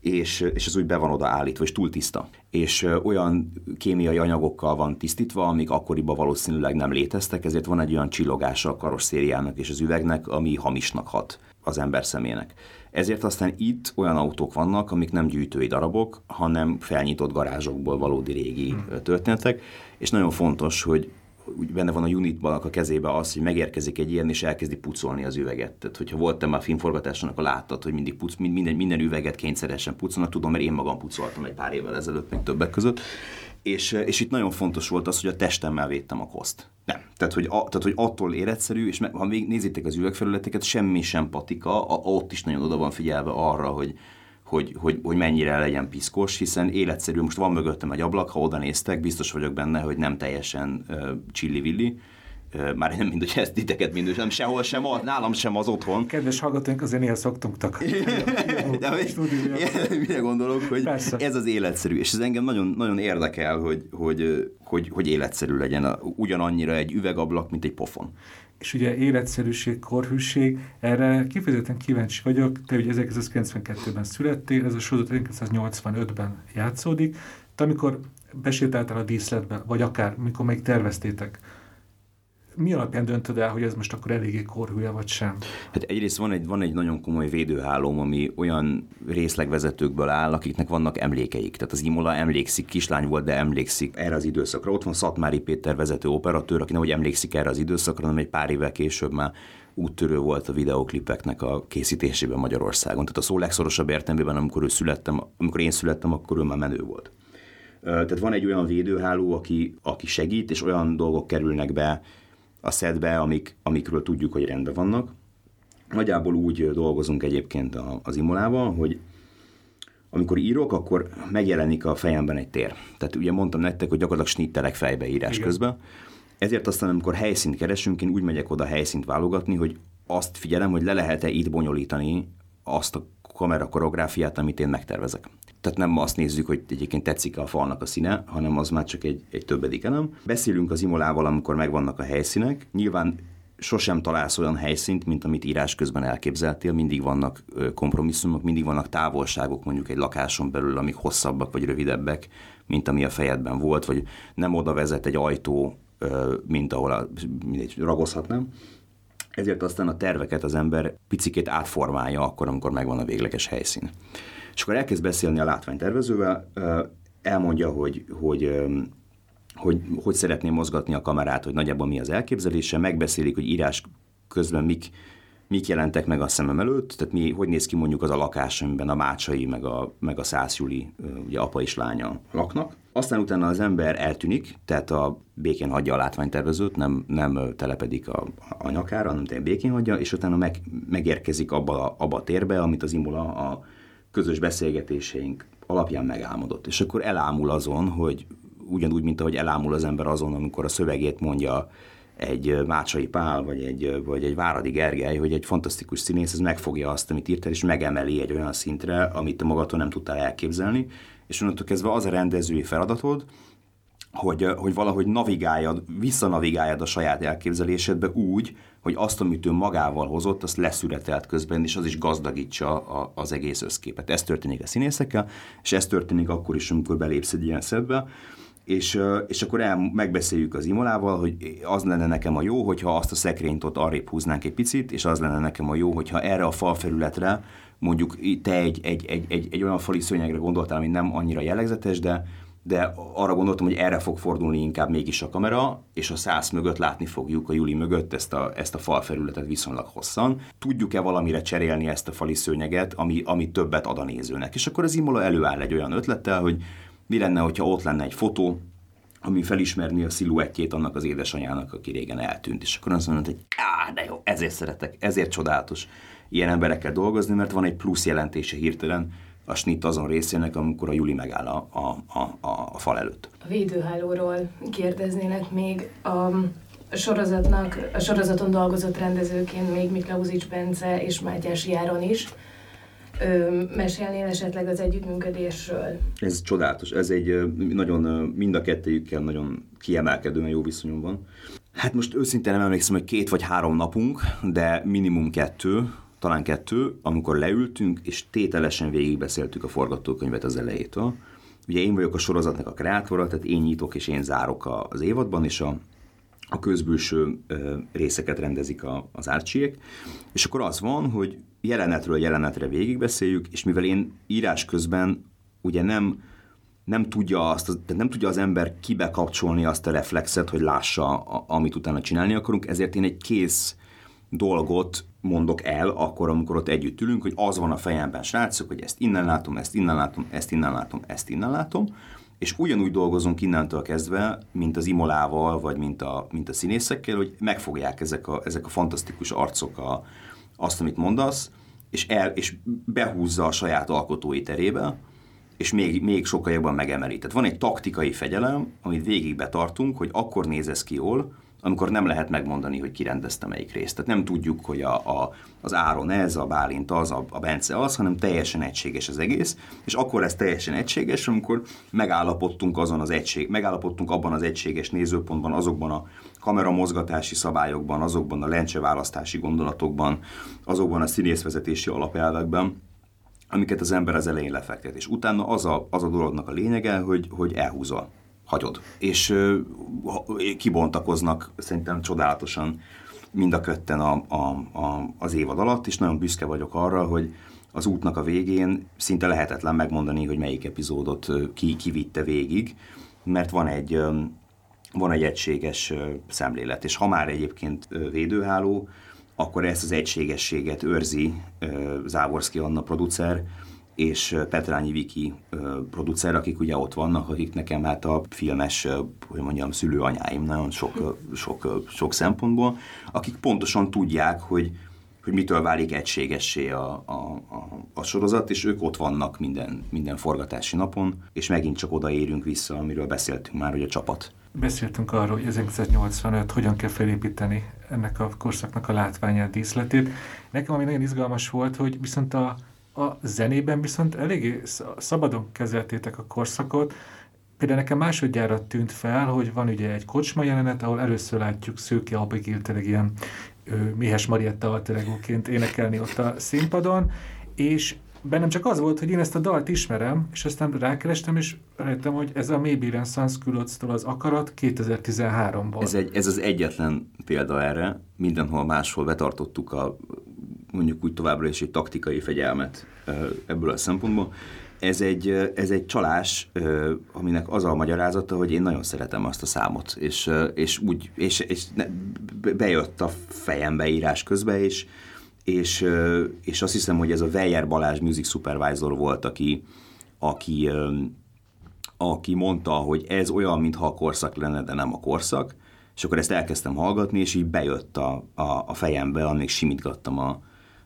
és, és ez úgy be van odaállítva, és túl tiszta. És olyan kémiai anyagokkal van tisztítva, amik akkoriban valószínűleg nem léteztek, ezért van egy olyan csillogása a karosszériának és az üvegnek, ami hamisnak hat az ember szemének. Ezért aztán itt olyan autók vannak, amik nem gyűjtői darabok, hanem felnyitott garázsokból valódi régi történetek, és nagyon fontos, hogy úgy benne van a unitban a kezébe az, hogy megérkezik egy ilyen, és elkezdi pucolni az üveget. Tehát, hogyha voltam már filmforgatáson, akkor láttad, hogy mindig puc, minden, minden üveget kényszeresen pucolnak, tudom, mert én magam pucoltam egy pár évvel ezelőtt, még többek között. És, és itt nagyon fontos volt az, hogy a testemmel védtem a koszt. Nem. Tehát, hogy, a, tehát, hogy attól életszerű, és ha még nézitek az üvegfelületeket, semmi sem patika, a, ott is nagyon oda van figyelve arra, hogy, hogy, hogy, hogy mennyire legyen piszkos, hiszen életszerű, most van mögöttem egy ablak, ha oda néztek, biztos vagyok benne, hogy nem teljesen uh, csilli-villi, már nem mind, hogy ezt titeket mind, nem sehol sem, az, nálam sem az otthon. Kedves hallgatóink, azért néha szoktunk takarni. mire gondolok, hogy Persze. ez az életszerű, és ez engem nagyon, nagyon érdekel, hogy, hogy, hogy, hogy életszerű legyen ugyanannyira egy üvegablak, mint egy pofon és ugye életszerűség, korhűség, erre kifejezetten kíváncsi vagyok, te ugye 1992-ben születtél, ez a sorozat 1985-ben játszódik, te amikor besétáltál a díszletbe, vagy akár mikor még terveztétek, mi alapján döntöd el, hogy ez most akkor eléggé korhúja, vagy sem? Hát egyrészt van egy, van egy nagyon komoly védőhálóm, ami olyan részlegvezetőkből áll, akiknek vannak emlékeik. Tehát az Imola emlékszik, kislány volt, de emlékszik erre az időszakra. Ott van Szatmári Péter vezető operatőr, aki nem hogy emlékszik erre az időszakra, hanem egy pár évvel később már úttörő volt a videoklipeknek a készítésében Magyarországon. Tehát a szó legszorosabb értelmében, amikor ő születtem, amikor én születtem, akkor ő már menő volt. Tehát van egy olyan védőháló, aki, aki segít, és olyan dolgok kerülnek be a szedbe, amik, amikről tudjuk, hogy rendben vannak. Nagyjából úgy dolgozunk egyébként az Imolával, hogy amikor írok, akkor megjelenik a fejemben egy tér. Tehát ugye mondtam nektek, hogy gyakorlatilag snittelek fejbe írás Igen. közben. Ezért aztán, amikor helyszínt keresünk, én úgy megyek oda helyszínt válogatni, hogy azt figyelem, hogy le lehet-e itt bonyolítani azt a kamera koreográfiát, amit én megtervezek. Tehát nem azt nézzük, hogy egyébként tetszik a falnak a színe, hanem az már csak egy, egy többedik elem. Beszélünk az imolával, amikor megvannak a helyszínek. Nyilván sosem találsz olyan helyszínt, mint amit írás közben elképzeltél, mindig vannak kompromisszumok, mindig vannak távolságok mondjuk egy lakáson belül, amik hosszabbak vagy rövidebbek, mint ami a fejedben volt, vagy nem oda vezet egy ajtó, mint ahol a, mindegy, ragozhatnám. Ezért aztán a terveket az ember picikét átformálja akkor, amikor megvan a végleges helyszín. És akkor elkezd beszélni a látványtervezővel, elmondja, hogy, hogy hogy, hogy szeretné mozgatni a kamerát, hogy nagyjából mi az elképzelése, megbeszélik, hogy írás közben mik, mik jelentek meg a szemem előtt, tehát mi, hogy néz ki mondjuk az a lakás, amiben a Mácsai, meg a, meg a Szász Juli, ugye apa és lánya laknak. Aztán utána az ember eltűnik, tehát a békén hagyja a látványtervezőt, nem, nem telepedik a, a nyakára, hanem békén hagyja, és utána meg, megérkezik abba, abba a térbe, amit az Imula a közös beszélgetéseink alapján megálmodott. És akkor elámul azon, hogy ugyanúgy, mint ahogy elámul az ember azon, amikor a szövegét mondja egy Mácsai Pál, vagy egy, vagy egy Váradi Gergely, hogy egy fantasztikus színész, ez megfogja azt, amit írtál, és megemeli egy olyan szintre, amit te magadtól nem tudtál elképzelni, és onnantól kezdve az a rendezői feladatod, hogy, hogy valahogy navigáljad, visszanavigáljad a saját elképzelésedbe úgy, hogy azt, amit ő magával hozott, azt leszületelt közben, és az is gazdagítsa a, az egész összképet. Ez történik a színészekkel, és ez történik akkor is, amikor belépsz egy ilyen szedbe, és, és akkor el, megbeszéljük az Imolával, hogy az lenne nekem a jó, hogyha azt a szekrényt ott arrébb húznánk egy picit, és az lenne nekem a jó, hogyha erre a falfelületre mondjuk te egy, egy, egy, egy, egy olyan fali szőnyegre gondoltál, ami nem annyira jellegzetes, de de arra gondoltam, hogy erre fog fordulni inkább mégis a kamera, és a száz mögött látni fogjuk a Juli mögött ezt a, ezt a falfelületet viszonylag hosszan. Tudjuk-e valamire cserélni ezt a fali szőnyeget, ami, ami többet ad a nézőnek? És akkor az Imola előáll egy olyan ötlettel, hogy mi lenne, hogyha ott lenne egy fotó, ami felismerni a sziluettjét annak az édesanyának, aki régen eltűnt. És akkor azt mondod, hogy á, de jó, ezért szeretek, ezért csodálatos ilyen emberekkel dolgozni, mert van egy plusz jelentése hirtelen, a snit azon részének, amikor a Juli megáll a, a, a, a fal előtt. A védőhálóról kérdeznének még a sorozatnak, a sorozaton dolgozott rendezőként még Miklauzics Bence és Mátyás Járon is. Ö, mesélnél esetleg az együttműködésről? Ez csodálatos, ez egy nagyon, mind a kettőjükkel nagyon kiemelkedően jó viszonyom van. Hát most őszintén nem emlékszem, hogy két vagy három napunk, de minimum kettő, talán kettő, amikor leültünk, és tételesen végigbeszéltük a forgatókönyvet az elejétől. Ugye én vagyok a sorozatnak a kreátora, tehát én nyitok és én zárok az évadban, és a, a közbülső részeket rendezik a, az árcsiek, és akkor az van, hogy jelenetről jelenetre végigbeszéljük, és mivel én írás közben ugye nem, nem tudja, azt, tehát nem tudja az ember kibekapcsolni azt a reflexet, hogy lássa, amit utána csinálni akarunk, ezért én egy kész dolgot mondok el akkor, amikor ott együtt ülünk, hogy az van a fejemben, srácok, hogy ezt innen látom, ezt innen látom, ezt innen látom, ezt innen látom, és ugyanúgy dolgozunk innentől kezdve, mint az Imolával, vagy mint a, mint a színészekkel, hogy megfogják ezek a, ezek a fantasztikus arcok a, azt, amit mondasz, és, el, és behúzza a saját alkotói terébe, és még, még sokkal jobban megemeli. Tehát van egy taktikai fegyelem, amit végig betartunk, hogy akkor néz ki jól, amikor nem lehet megmondani, hogy ki rendezte melyik részt. Tehát nem tudjuk, hogy a, a, az Áron ez, a Bálint az, a, a Bence az, hanem teljesen egységes az egész, és akkor ez teljesen egységes, amikor megállapodtunk azon az egység, megállapodtunk abban az egységes nézőpontban, azokban a kameramozgatási szabályokban, azokban a lencseválasztási gondolatokban, azokban a színészvezetési alapelvekben, amiket az ember az elején lefektet. És utána az a, az a dolognak a lényege, hogy, hogy elhúzza hagyod. És kibontakoznak szerintem csodálatosan mind a kötten a, a, a, az évad alatt, és nagyon büszke vagyok arra, hogy az útnak a végén szinte lehetetlen megmondani, hogy melyik epizódot ki kivitte végig, mert van egy, van egy egységes szemlélet, és ha már egyébként védőháló, akkor ezt az egységességet őrzi Závorszki Anna producer, és Petrányi Viki producer, akik ugye ott vannak, akik nekem hát a filmes, hogy mondjam, szülőanyáim nagyon sok, sok, sok szempontból, akik pontosan tudják, hogy, hogy mitől válik egységessé a, a, a, a sorozat, és ők ott vannak minden, minden forgatási napon, és megint csak odaérünk vissza, amiről beszéltünk már, hogy a csapat. Beszéltünk arról, hogy 1985 hogyan kell felépíteni ennek a korszaknak a látványát, díszletét. Nekem ami nagyon izgalmas volt, hogy viszont a, a zenében viszont eléggé szabadon kezeltétek a korszakot. Például nekem másodjára tűnt fel, hogy van ugye egy kocsma jelenet, ahol először látjuk Szőki Abigail tényleg ilyen ő, Mihes Marietta alteregóként énekelni ott a színpadon, és bennem csak az volt, hogy én ezt a dalt ismerem, és aztán rákerestem, és rájöttem, hogy ez a Maybe Renaissance Külöctől az akarat 2013-ban. Ez, egy, ez az egyetlen példa erre, mindenhol máshol betartottuk a mondjuk úgy továbbra is egy taktikai fegyelmet ebből a szempontból. Ez egy, ez egy csalás, aminek az a magyarázata, hogy én nagyon szeretem azt a számot, és, és, úgy, és, és bejött a fejembe írás közben, és, és, és azt hiszem, hogy ez a Weyer Balázs Music Supervisor volt, aki, aki, aki mondta, hogy ez olyan, mintha a korszak lenne, de nem a korszak, és akkor ezt elkezdtem hallgatni, és így bejött a, a, a fejembe, amíg simítgattam a,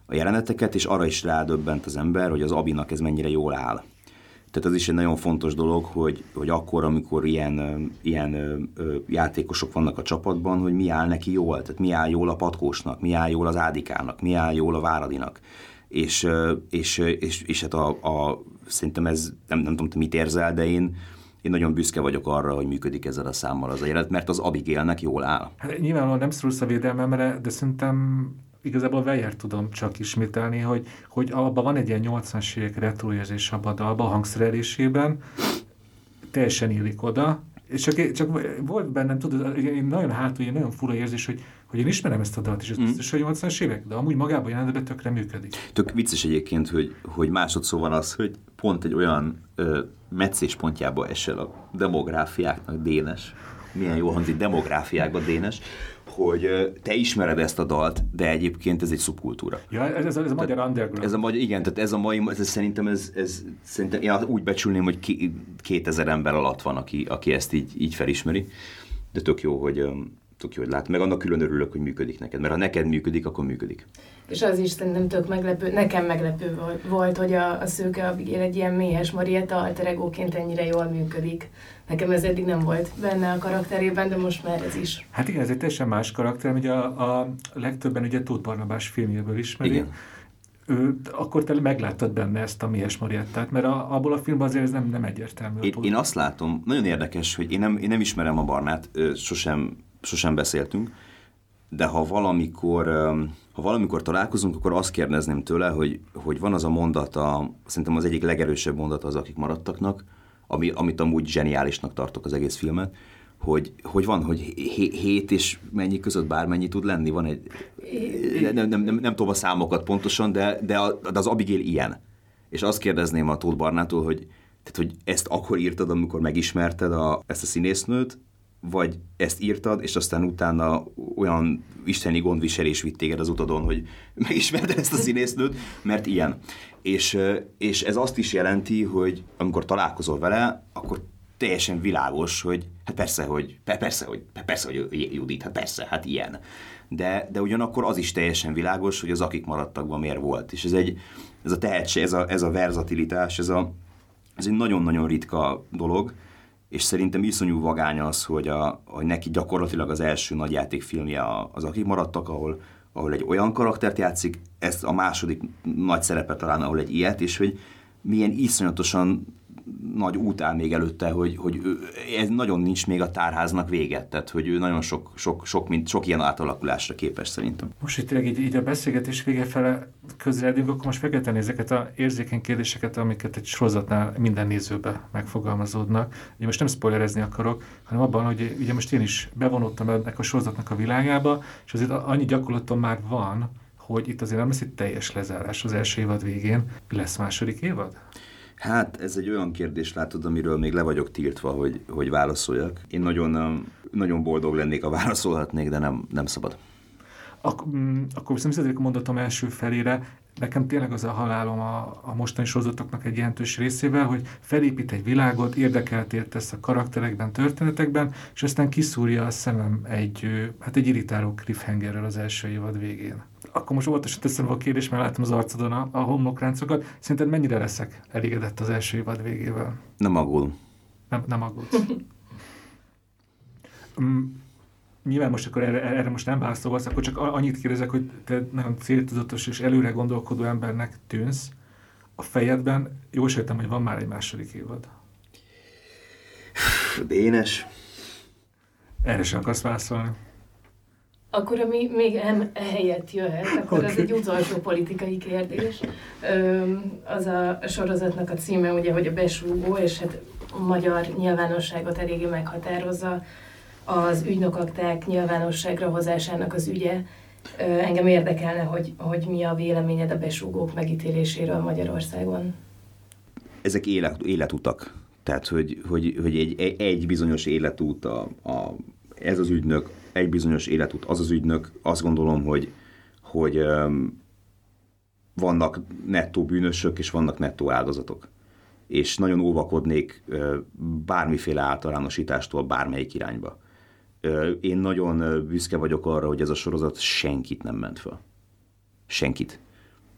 a jeleneteket, és arra is rádöbbent az ember, hogy az Abinak ez mennyire jól áll. Tehát az is egy nagyon fontos dolog, hogy, hogy akkor, amikor ilyen, ilyen játékosok vannak a csapatban, hogy mi áll neki jól, tehát mi áll jól a patkósnak, mi áll jól az ádikának, mi áll jól a váradinak. És, és, és, és hát a, a, szerintem ez, nem, nem tudom, te mit érzel, de én, én nagyon büszke vagyok arra, hogy működik ezzel a számmal az jelenet, mert az Abigailnek jól áll. Hát, nyilvánvalóan nem szorulsz a védelmemre, de szerintem igazából Weyer tudom csak ismételni, hogy, hogy abban van egy ilyen 80-as évek retroérzés abban a dalban, a hangszerelésében, teljesen illik oda, és csak, csak volt bennem, tudod, én nagyon hátul, nagyon fura érzés, hogy, hogy én ismerem ezt a dalt, és ez mm. biztos, hogy 80-as évek, de amúgy magában jelenetben tökre működik. Tök vicces egyébként, hogy, hogy másodszor van az, hogy pont egy olyan ö, meccéspontjába esel a demográfiáknak Dénes, milyen jól hangzik demográfiákba Dénes, hogy te ismered ezt a dalt, de egyébként ez egy szubkultúra. Ja, ez, ez, ez a magyar underground. Ez a magyar, igen, tehát ez a mai, ez, szerintem ez, ez szerintem én úgy becsülném, hogy ki, 2000 ember alatt van, aki, aki ezt így, így felismeri, de tök jó, hogy tök jó, hogy lát, meg annak külön örülök, hogy működik neked, mert ha neked működik, akkor működik. És az is szerintem tök meglepő, nekem meglepő volt, hogy a, a Szőke Abigail egy ilyen méhes Marietta alter egóként ennyire jól működik. Nekem ez eddig nem volt benne a karakterében, de most már ez is. Hát igen, ez egy teljesen más karakter, ugye a, a legtöbben ugye Tóth Barnabás filmjéből ismerik. Igen ő, akkor te megláttad benne ezt a Mies Mariettát, mert a, abból a filmben azért ez nem, nem egyértelmű. Én, én azt látom, nagyon érdekes, hogy én nem, én nem ismerem a Barnát, sosem, sosem beszéltünk, de ha valamikor, ha valamikor találkozunk, akkor azt kérdezném tőle, hogy, hogy van az a mondata, szerintem az egyik legerősebb mondata az, akik maradtaknak, ami, amit amúgy zseniálisnak tartok az egész filmet, hogy, hogy van, hogy hét és mennyi között bármennyi tud lenni, van egy, nem, nem, nem, nem tudom a számokat pontosan, de, de, a, de az Abigail ilyen. És azt kérdezném a Tóth Barnától, hogy, tehát, hogy ezt akkor írtad, amikor megismerted a, ezt a színésznőt, vagy ezt írtad, és aztán utána olyan isteni gondviselés vitt téged az utadon, hogy megismerted ezt a színésznőt, mert ilyen. És, és ez azt is jelenti, hogy amikor találkozol vele, akkor teljesen világos, hogy hát persze, hogy persze, hogy persze, hogy Judit, hát persze, hát ilyen. De, de ugyanakkor az is teljesen világos, hogy az akik maradtakban miért volt. És ez egy, ez a tehetség, ez a, ez a verzatilitás, ez, a, ez egy nagyon-nagyon ritka dolog, és szerintem iszonyú vagány az, hogy, a, hogy neki gyakorlatilag az első nagy játékfilmje az, akik maradtak, ahol, ahol egy olyan karaktert játszik, ez a második nagy szerepe talán, ahol egy ilyet, és hogy milyen iszonyatosan nagy út áll még előtte, hogy, hogy ez nagyon nincs még a tárháznak véget, tehát hogy ő nagyon sok, sok, sok, mint, sok ilyen átalakulásra képes szerintem. Most itt így, így a beszélgetés vége fele közeledünk, akkor most kell ezeket a érzékeny kérdéseket, amiket egy sorozatnál minden nézőbe megfogalmazódnak. Ugye most nem spoilerezni akarok, hanem abban, hogy ugye most én is bevonultam ennek a sorozatnak a világába, és azért annyi gyakorlatom már van, hogy itt azért nem lesz egy teljes lezárás az első évad végén. Lesz második évad? Hát ez egy olyan kérdés, látod, amiről még le vagyok tiltva, hogy, hogy válaszoljak. Én nagyon, nagyon boldog lennék, ha válaszolhatnék, de nem, nem szabad. Ak- mm, akkor viszont visszatérek a mondatom első felére, nekem tényleg az a halálom a, a mostani sorozatoknak egy jelentős részével, hogy felépít egy világot, érdekelt tesz a karakterekben, történetekben, és aztán kiszúrja a szemem egy, hát egy irritáló cliffhangerrel az első évad végén akkor most óvatosan teszem a kérdést, mert látom az arcodon a, a homlokráncokat. Szerinted mennyire leszek elégedett az első évad végével? Nem aggódom. Nem, nem aggódsz. mm, nyilván most akkor erre, erre most nem válaszolsz, akkor csak annyit kérdezek, hogy te nagyon céltudatos és előre gondolkodó embernek tűnsz. A fejedben jól sejtem, hogy van már egy második évad. Dénes. Erre sem akarsz válaszolni. Akkor ami még em helyett jöhet, akkor okay. az egy utolsó politikai kérdés. Az a sorozatnak a címe ugye, hogy a besúgó, és hát a magyar nyilvánosságot eléggé meghatározza az ügynökakták nyilvánosságra hozásának az ügye. Engem érdekelne, hogy, hogy mi a véleményed a besúgók megítéléséről Magyarországon. Ezek élet, életutak. Tehát, hogy, hogy, hogy egy, egy bizonyos életút a, a, ez az ügynök egy bizonyos életút, az az ügynök, azt gondolom, hogy, hogy um, vannak nettó bűnösök, és vannak nettó áldozatok. És nagyon óvakodnék uh, bármiféle általánosítástól bármelyik irányba. Uh, én nagyon büszke vagyok arra, hogy ez a sorozat senkit nem ment fel. Senkit.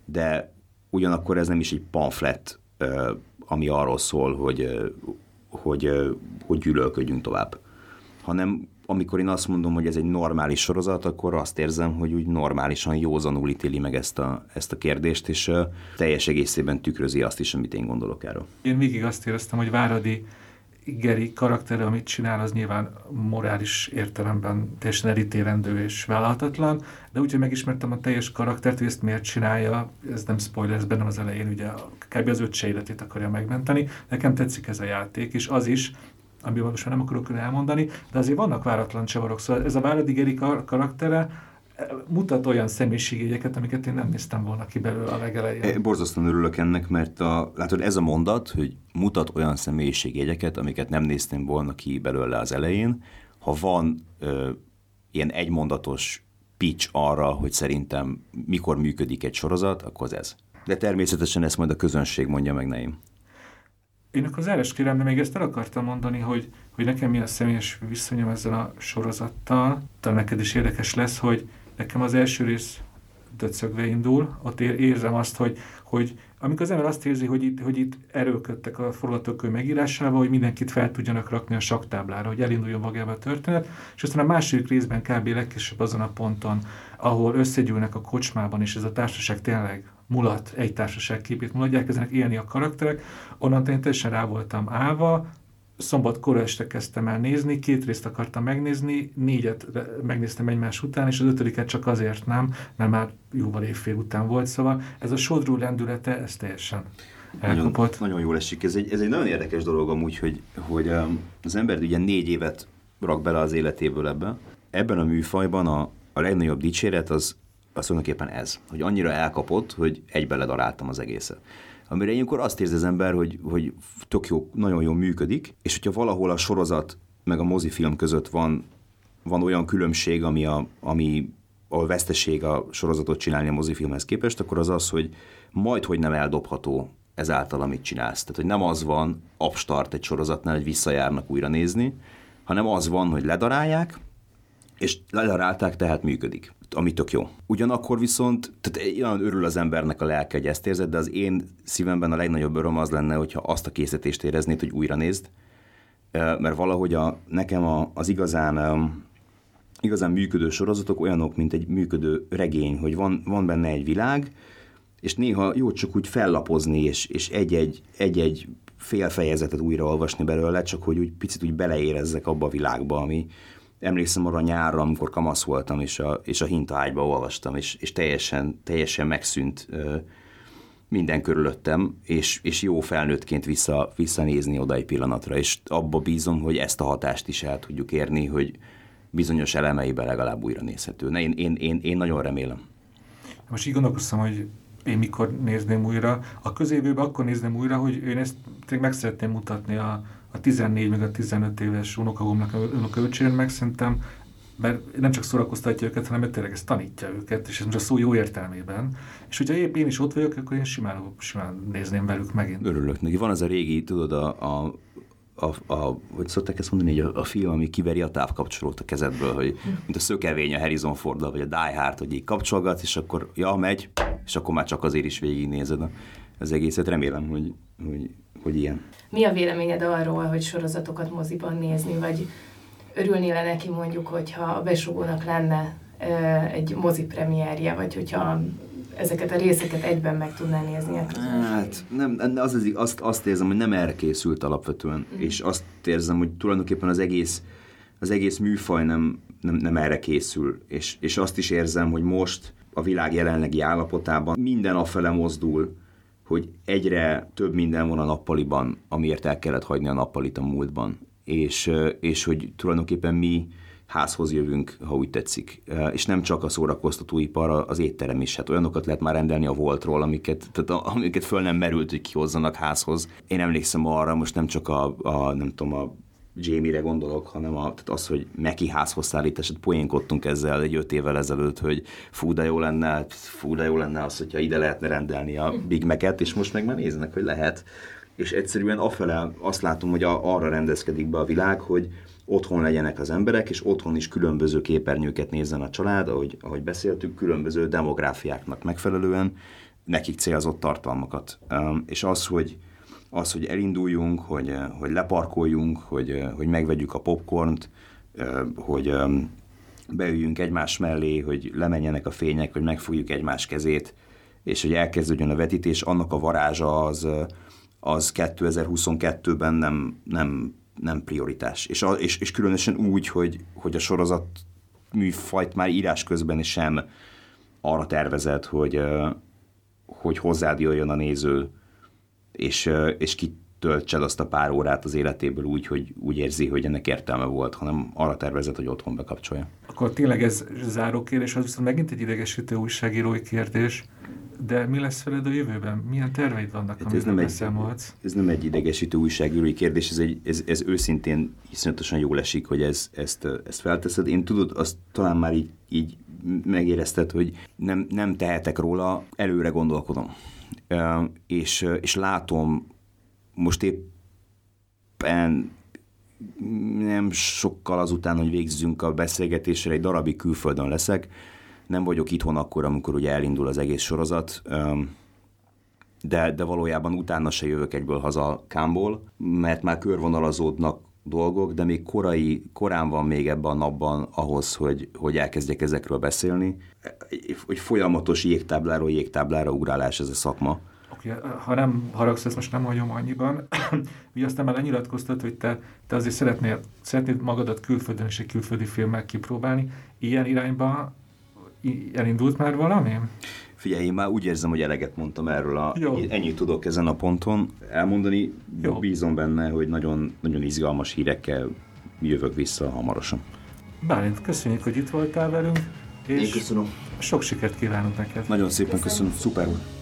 De ugyanakkor ez nem is egy pamflet, uh, ami arról szól, hogy, hogy, hogy gyűlölködjünk tovább, hanem amikor én azt mondom, hogy ez egy normális sorozat, akkor azt érzem, hogy úgy normálisan, józanul ítéli meg ezt a, ezt a kérdést, és uh, teljes egészében tükrözi azt is, amit én gondolok erről. Én végig azt éreztem, hogy Váradi Geri karaktere, amit csinál, az nyilván morális értelemben teljesen elítélendő és vállalhatatlan, de úgyhogy megismertem a teljes karaktert, hogy ezt miért csinálja, ez nem spoiler, ez bennem az elején, ugye kb. az öccse életét akarja megmenteni. Nekem tetszik ez a játék, és az is, amiben most nem akarok elmondani, de azért vannak váratlan csavarok. Szóval ez a Váladigeri kar- karaktere eh, mutat olyan személyiségjegyeket, amiket én nem néztem volna ki belőle a legelején. Borzasztóan örülök ennek, mert a, látod, ez a mondat, hogy mutat olyan személyiségjegyeket, amiket nem néztem volna ki belőle az elején. Ha van ö, ilyen egymondatos pitch arra, hogy szerintem mikor működik egy sorozat, akkor az ez. De természetesen ezt majd a közönség mondja meg neim. Én akkor az eres kérem, de még ezt el akartam mondani, hogy, hogy nekem mi a személyes viszonyom ezzel a sorozattal, talán neked is érdekes lesz, hogy nekem az első rész döcögve indul, ott érzem azt, hogy, hogy amikor az ember azt érzi, hogy itt, hogy itt erőködtek a forgatókönyv megírásával, hogy mindenkit fel tudjanak rakni a saktáblára, hogy elinduljon magába a történet, és aztán a második részben kb. legkésőbb azon a ponton, ahol összegyűlnek a kocsmában, és ez a társaság tényleg mulat, egy társaság képét mulatják, elkezdenek élni a karakterek, onnantól én teljesen rá voltam állva, szombat kora este kezdtem el nézni, két részt akartam megnézni, négyet megnéztem egymás után, és az ötödiket csak azért nem, mert már jóval évfél után volt, szóval ez a sodró lendülete, ez teljesen elkapott. Nagyon, nagyon jól esik. Ez egy, ez egy nagyon érdekes dolog amúgy, hogy, hogy um, az ember ugye négy évet rak bele az életéből ebbe. Ebben a műfajban a, a legnagyobb dicséret az, az tulajdonképpen ez, hogy annyira elkapott, hogy egybe ledaráltam az egészet amire ilyenkor azt érzi az ember, hogy, hogy tök jó, nagyon jól működik, és hogyha valahol a sorozat meg a mozifilm között van, van olyan különbség, ami, a, ami a veszteség a sorozatot csinálni a mozifilmhez képest, akkor az az, hogy majd hogy nem eldobható ezáltal, amit csinálsz. Tehát, hogy nem az van abstart egy sorozatnál, hogy visszajárnak újra nézni, hanem az van, hogy ledarálják, és ledarálták, tehát működik ami tök jó. Ugyanakkor viszont, tehát olyan örül az embernek a lelke, hogy ezt érzed, de az én szívemben a legnagyobb öröm az lenne, hogyha azt a készítést éreznéd, hogy újra nézd, mert valahogy a, nekem a, az igazán igazán működő sorozatok olyanok, mint egy működő regény, hogy van, van benne egy világ, és néha jó csak úgy fellapozni, és, és egy-egy, egy-egy fél fejezetet újraolvasni belőle, csak hogy úgy picit úgy beleérezzek abba a világba, ami, emlékszem arra nyárra, amikor kamasz voltam, és a, és a hintaágyba olvastam, és, és teljesen, teljesen megszűnt ö, minden körülöttem, és, és jó felnőttként vissza, visszanézni oda egy pillanatra, és abba bízom, hogy ezt a hatást is el tudjuk érni, hogy bizonyos elemeiben legalább újra nézhető. Ne, én, én, én, én nagyon remélem. Most így gondolkoztam, hogy én mikor nézném újra. A közévőben akkor nézném újra, hogy én ezt meg szeretném mutatni a, a 14 meg a 15 éves unokagomnak, unokaöcsén meg szerintem, mert nem csak szórakoztatja őket, hanem tényleg ezt tanítja őket, és ez most a szó jó értelmében. És hogyha épp én is ott vagyok, akkor én simán, simán nézném velük megint. Örülök neki. Van az a régi, tudod, a, a a, a, hogy szokták ezt mondani, hogy a, a film, ami kiveri a távkapcsolót a kezedből, hogy mint a szökevény a Harrison ford vagy a Die Hard, hogy így kapcsolgat, és akkor ja, megy, és akkor már csak azért is végignézed az egészet. Remélem, hogy, hogy hogy ilyen. Mi a véleményed arról, hogy sorozatokat moziban nézni, vagy örülnél -e neki mondjuk, hogyha a besugónak lenne egy mozi premierje, vagy hogyha ezeket a részeket egyben meg tudná nézni? Hát nem, az, az, azt, azt érzem, hogy nem erre készült alapvetően, mm. és azt érzem, hogy tulajdonképpen az egész, az egész műfaj nem, nem, nem erre készül, és, és azt is érzem, hogy most a világ jelenlegi állapotában minden afele mozdul, hogy egyre több minden van a nappaliban, amiért el kellett hagyni a nappalit a múltban. És, és hogy tulajdonképpen mi házhoz jövünk, ha úgy tetszik. És nem csak a szórakoztatóipar, az étterem is. Hát olyanokat lehet már rendelni a Voltról, amiket, tehát amiket föl nem merült, hogy kihozzanak házhoz. Én emlékszem arra, most nem csak a, a nem tudom, a Jamie-re gondolok, hanem a, tehát az, hogy Meki házhoz szállítás, hát poénkodtunk ezzel egy öt évvel ezelőtt, hogy fú, de jó lenne, fú, de jó lenne az, hogyha ide lehetne rendelni a Big Mac-et, és most meg már néznek, hogy lehet. És egyszerűen afele azt látom, hogy a, arra rendezkedik be a világ, hogy otthon legyenek az emberek, és otthon is különböző képernyőket nézzen a család, ahogy, ahogy beszéltük, különböző demográfiáknak megfelelően, nekik célzott tartalmakat. És az, hogy az, hogy elinduljunk, hogy, eh, hogy leparkoljunk, hogy, eh, hogy megvegyük a popcornt, eh, hogy beüljünk egymás mellé, hogy lemenjenek a fények, hogy megfogjuk egymás kezét, és hogy elkezdődjön a vetítés, annak a varázsa az, az 2022-ben nem, nem, nem prioritás. És, a, és, és különösen úgy, hogy, hogy a sorozat műfajt már írás közben sem arra tervezett, hogy, hogy hozzád jöjjön a néző és, és kitöltsed azt a pár órát az életéből úgy, hogy úgy érzi, hogy ennek értelme volt, hanem arra tervezett, hogy otthon bekapcsolja. Akkor tényleg ez záró kérdés, az viszont megint egy idegesítő újságírói kérdés, de mi lesz veled a jövőben? Milyen terveid vannak, hát ez nem, egy, ez nem egy idegesítő újságírói kérdés, ez, egy, ez, ez őszintén iszonyatosan jól esik, hogy ez, ezt, ezt felteszed. Én tudod, azt talán már így, így megérezted, hogy nem, nem tehetek róla, előre gondolkodom és, és látom most éppen nem sokkal azután, hogy végzünk a beszélgetésre, egy darabig külföldön leszek. Nem vagyok itthon akkor, amikor ugye elindul az egész sorozat, de, de valójában utána se jövök egyből haza Kámból, mert már körvonalazódnak dolgok, de még korai, korán van még ebben a napban ahhoz, hogy, hogy elkezdjek ezekről beszélni. Hogy folyamatos jégtábláról jégtáblára ugrálás ez a szakma. Oké, okay, ha nem haragsz, ezt most nem hagyom annyiban. Ugye aztán már lenyilatkoztat, hogy te, te azért szeretnél, szeretnéd magadat külföldön és egy külföldi filmmel kipróbálni. Ilyen irányba elindult már valami? Figyelj, én már úgy érzem, hogy eleget mondtam erről, a, Jó. ennyit tudok ezen a ponton elmondani. Jó. Bízom benne, hogy nagyon, nagyon izgalmas hírekkel jövök vissza hamarosan. Bálint, köszönjük, hogy itt voltál velünk. És Én köszönöm. Sok sikert kívánunk neked. Nagyon szépen köszönöm, köszönöm. szuper volt.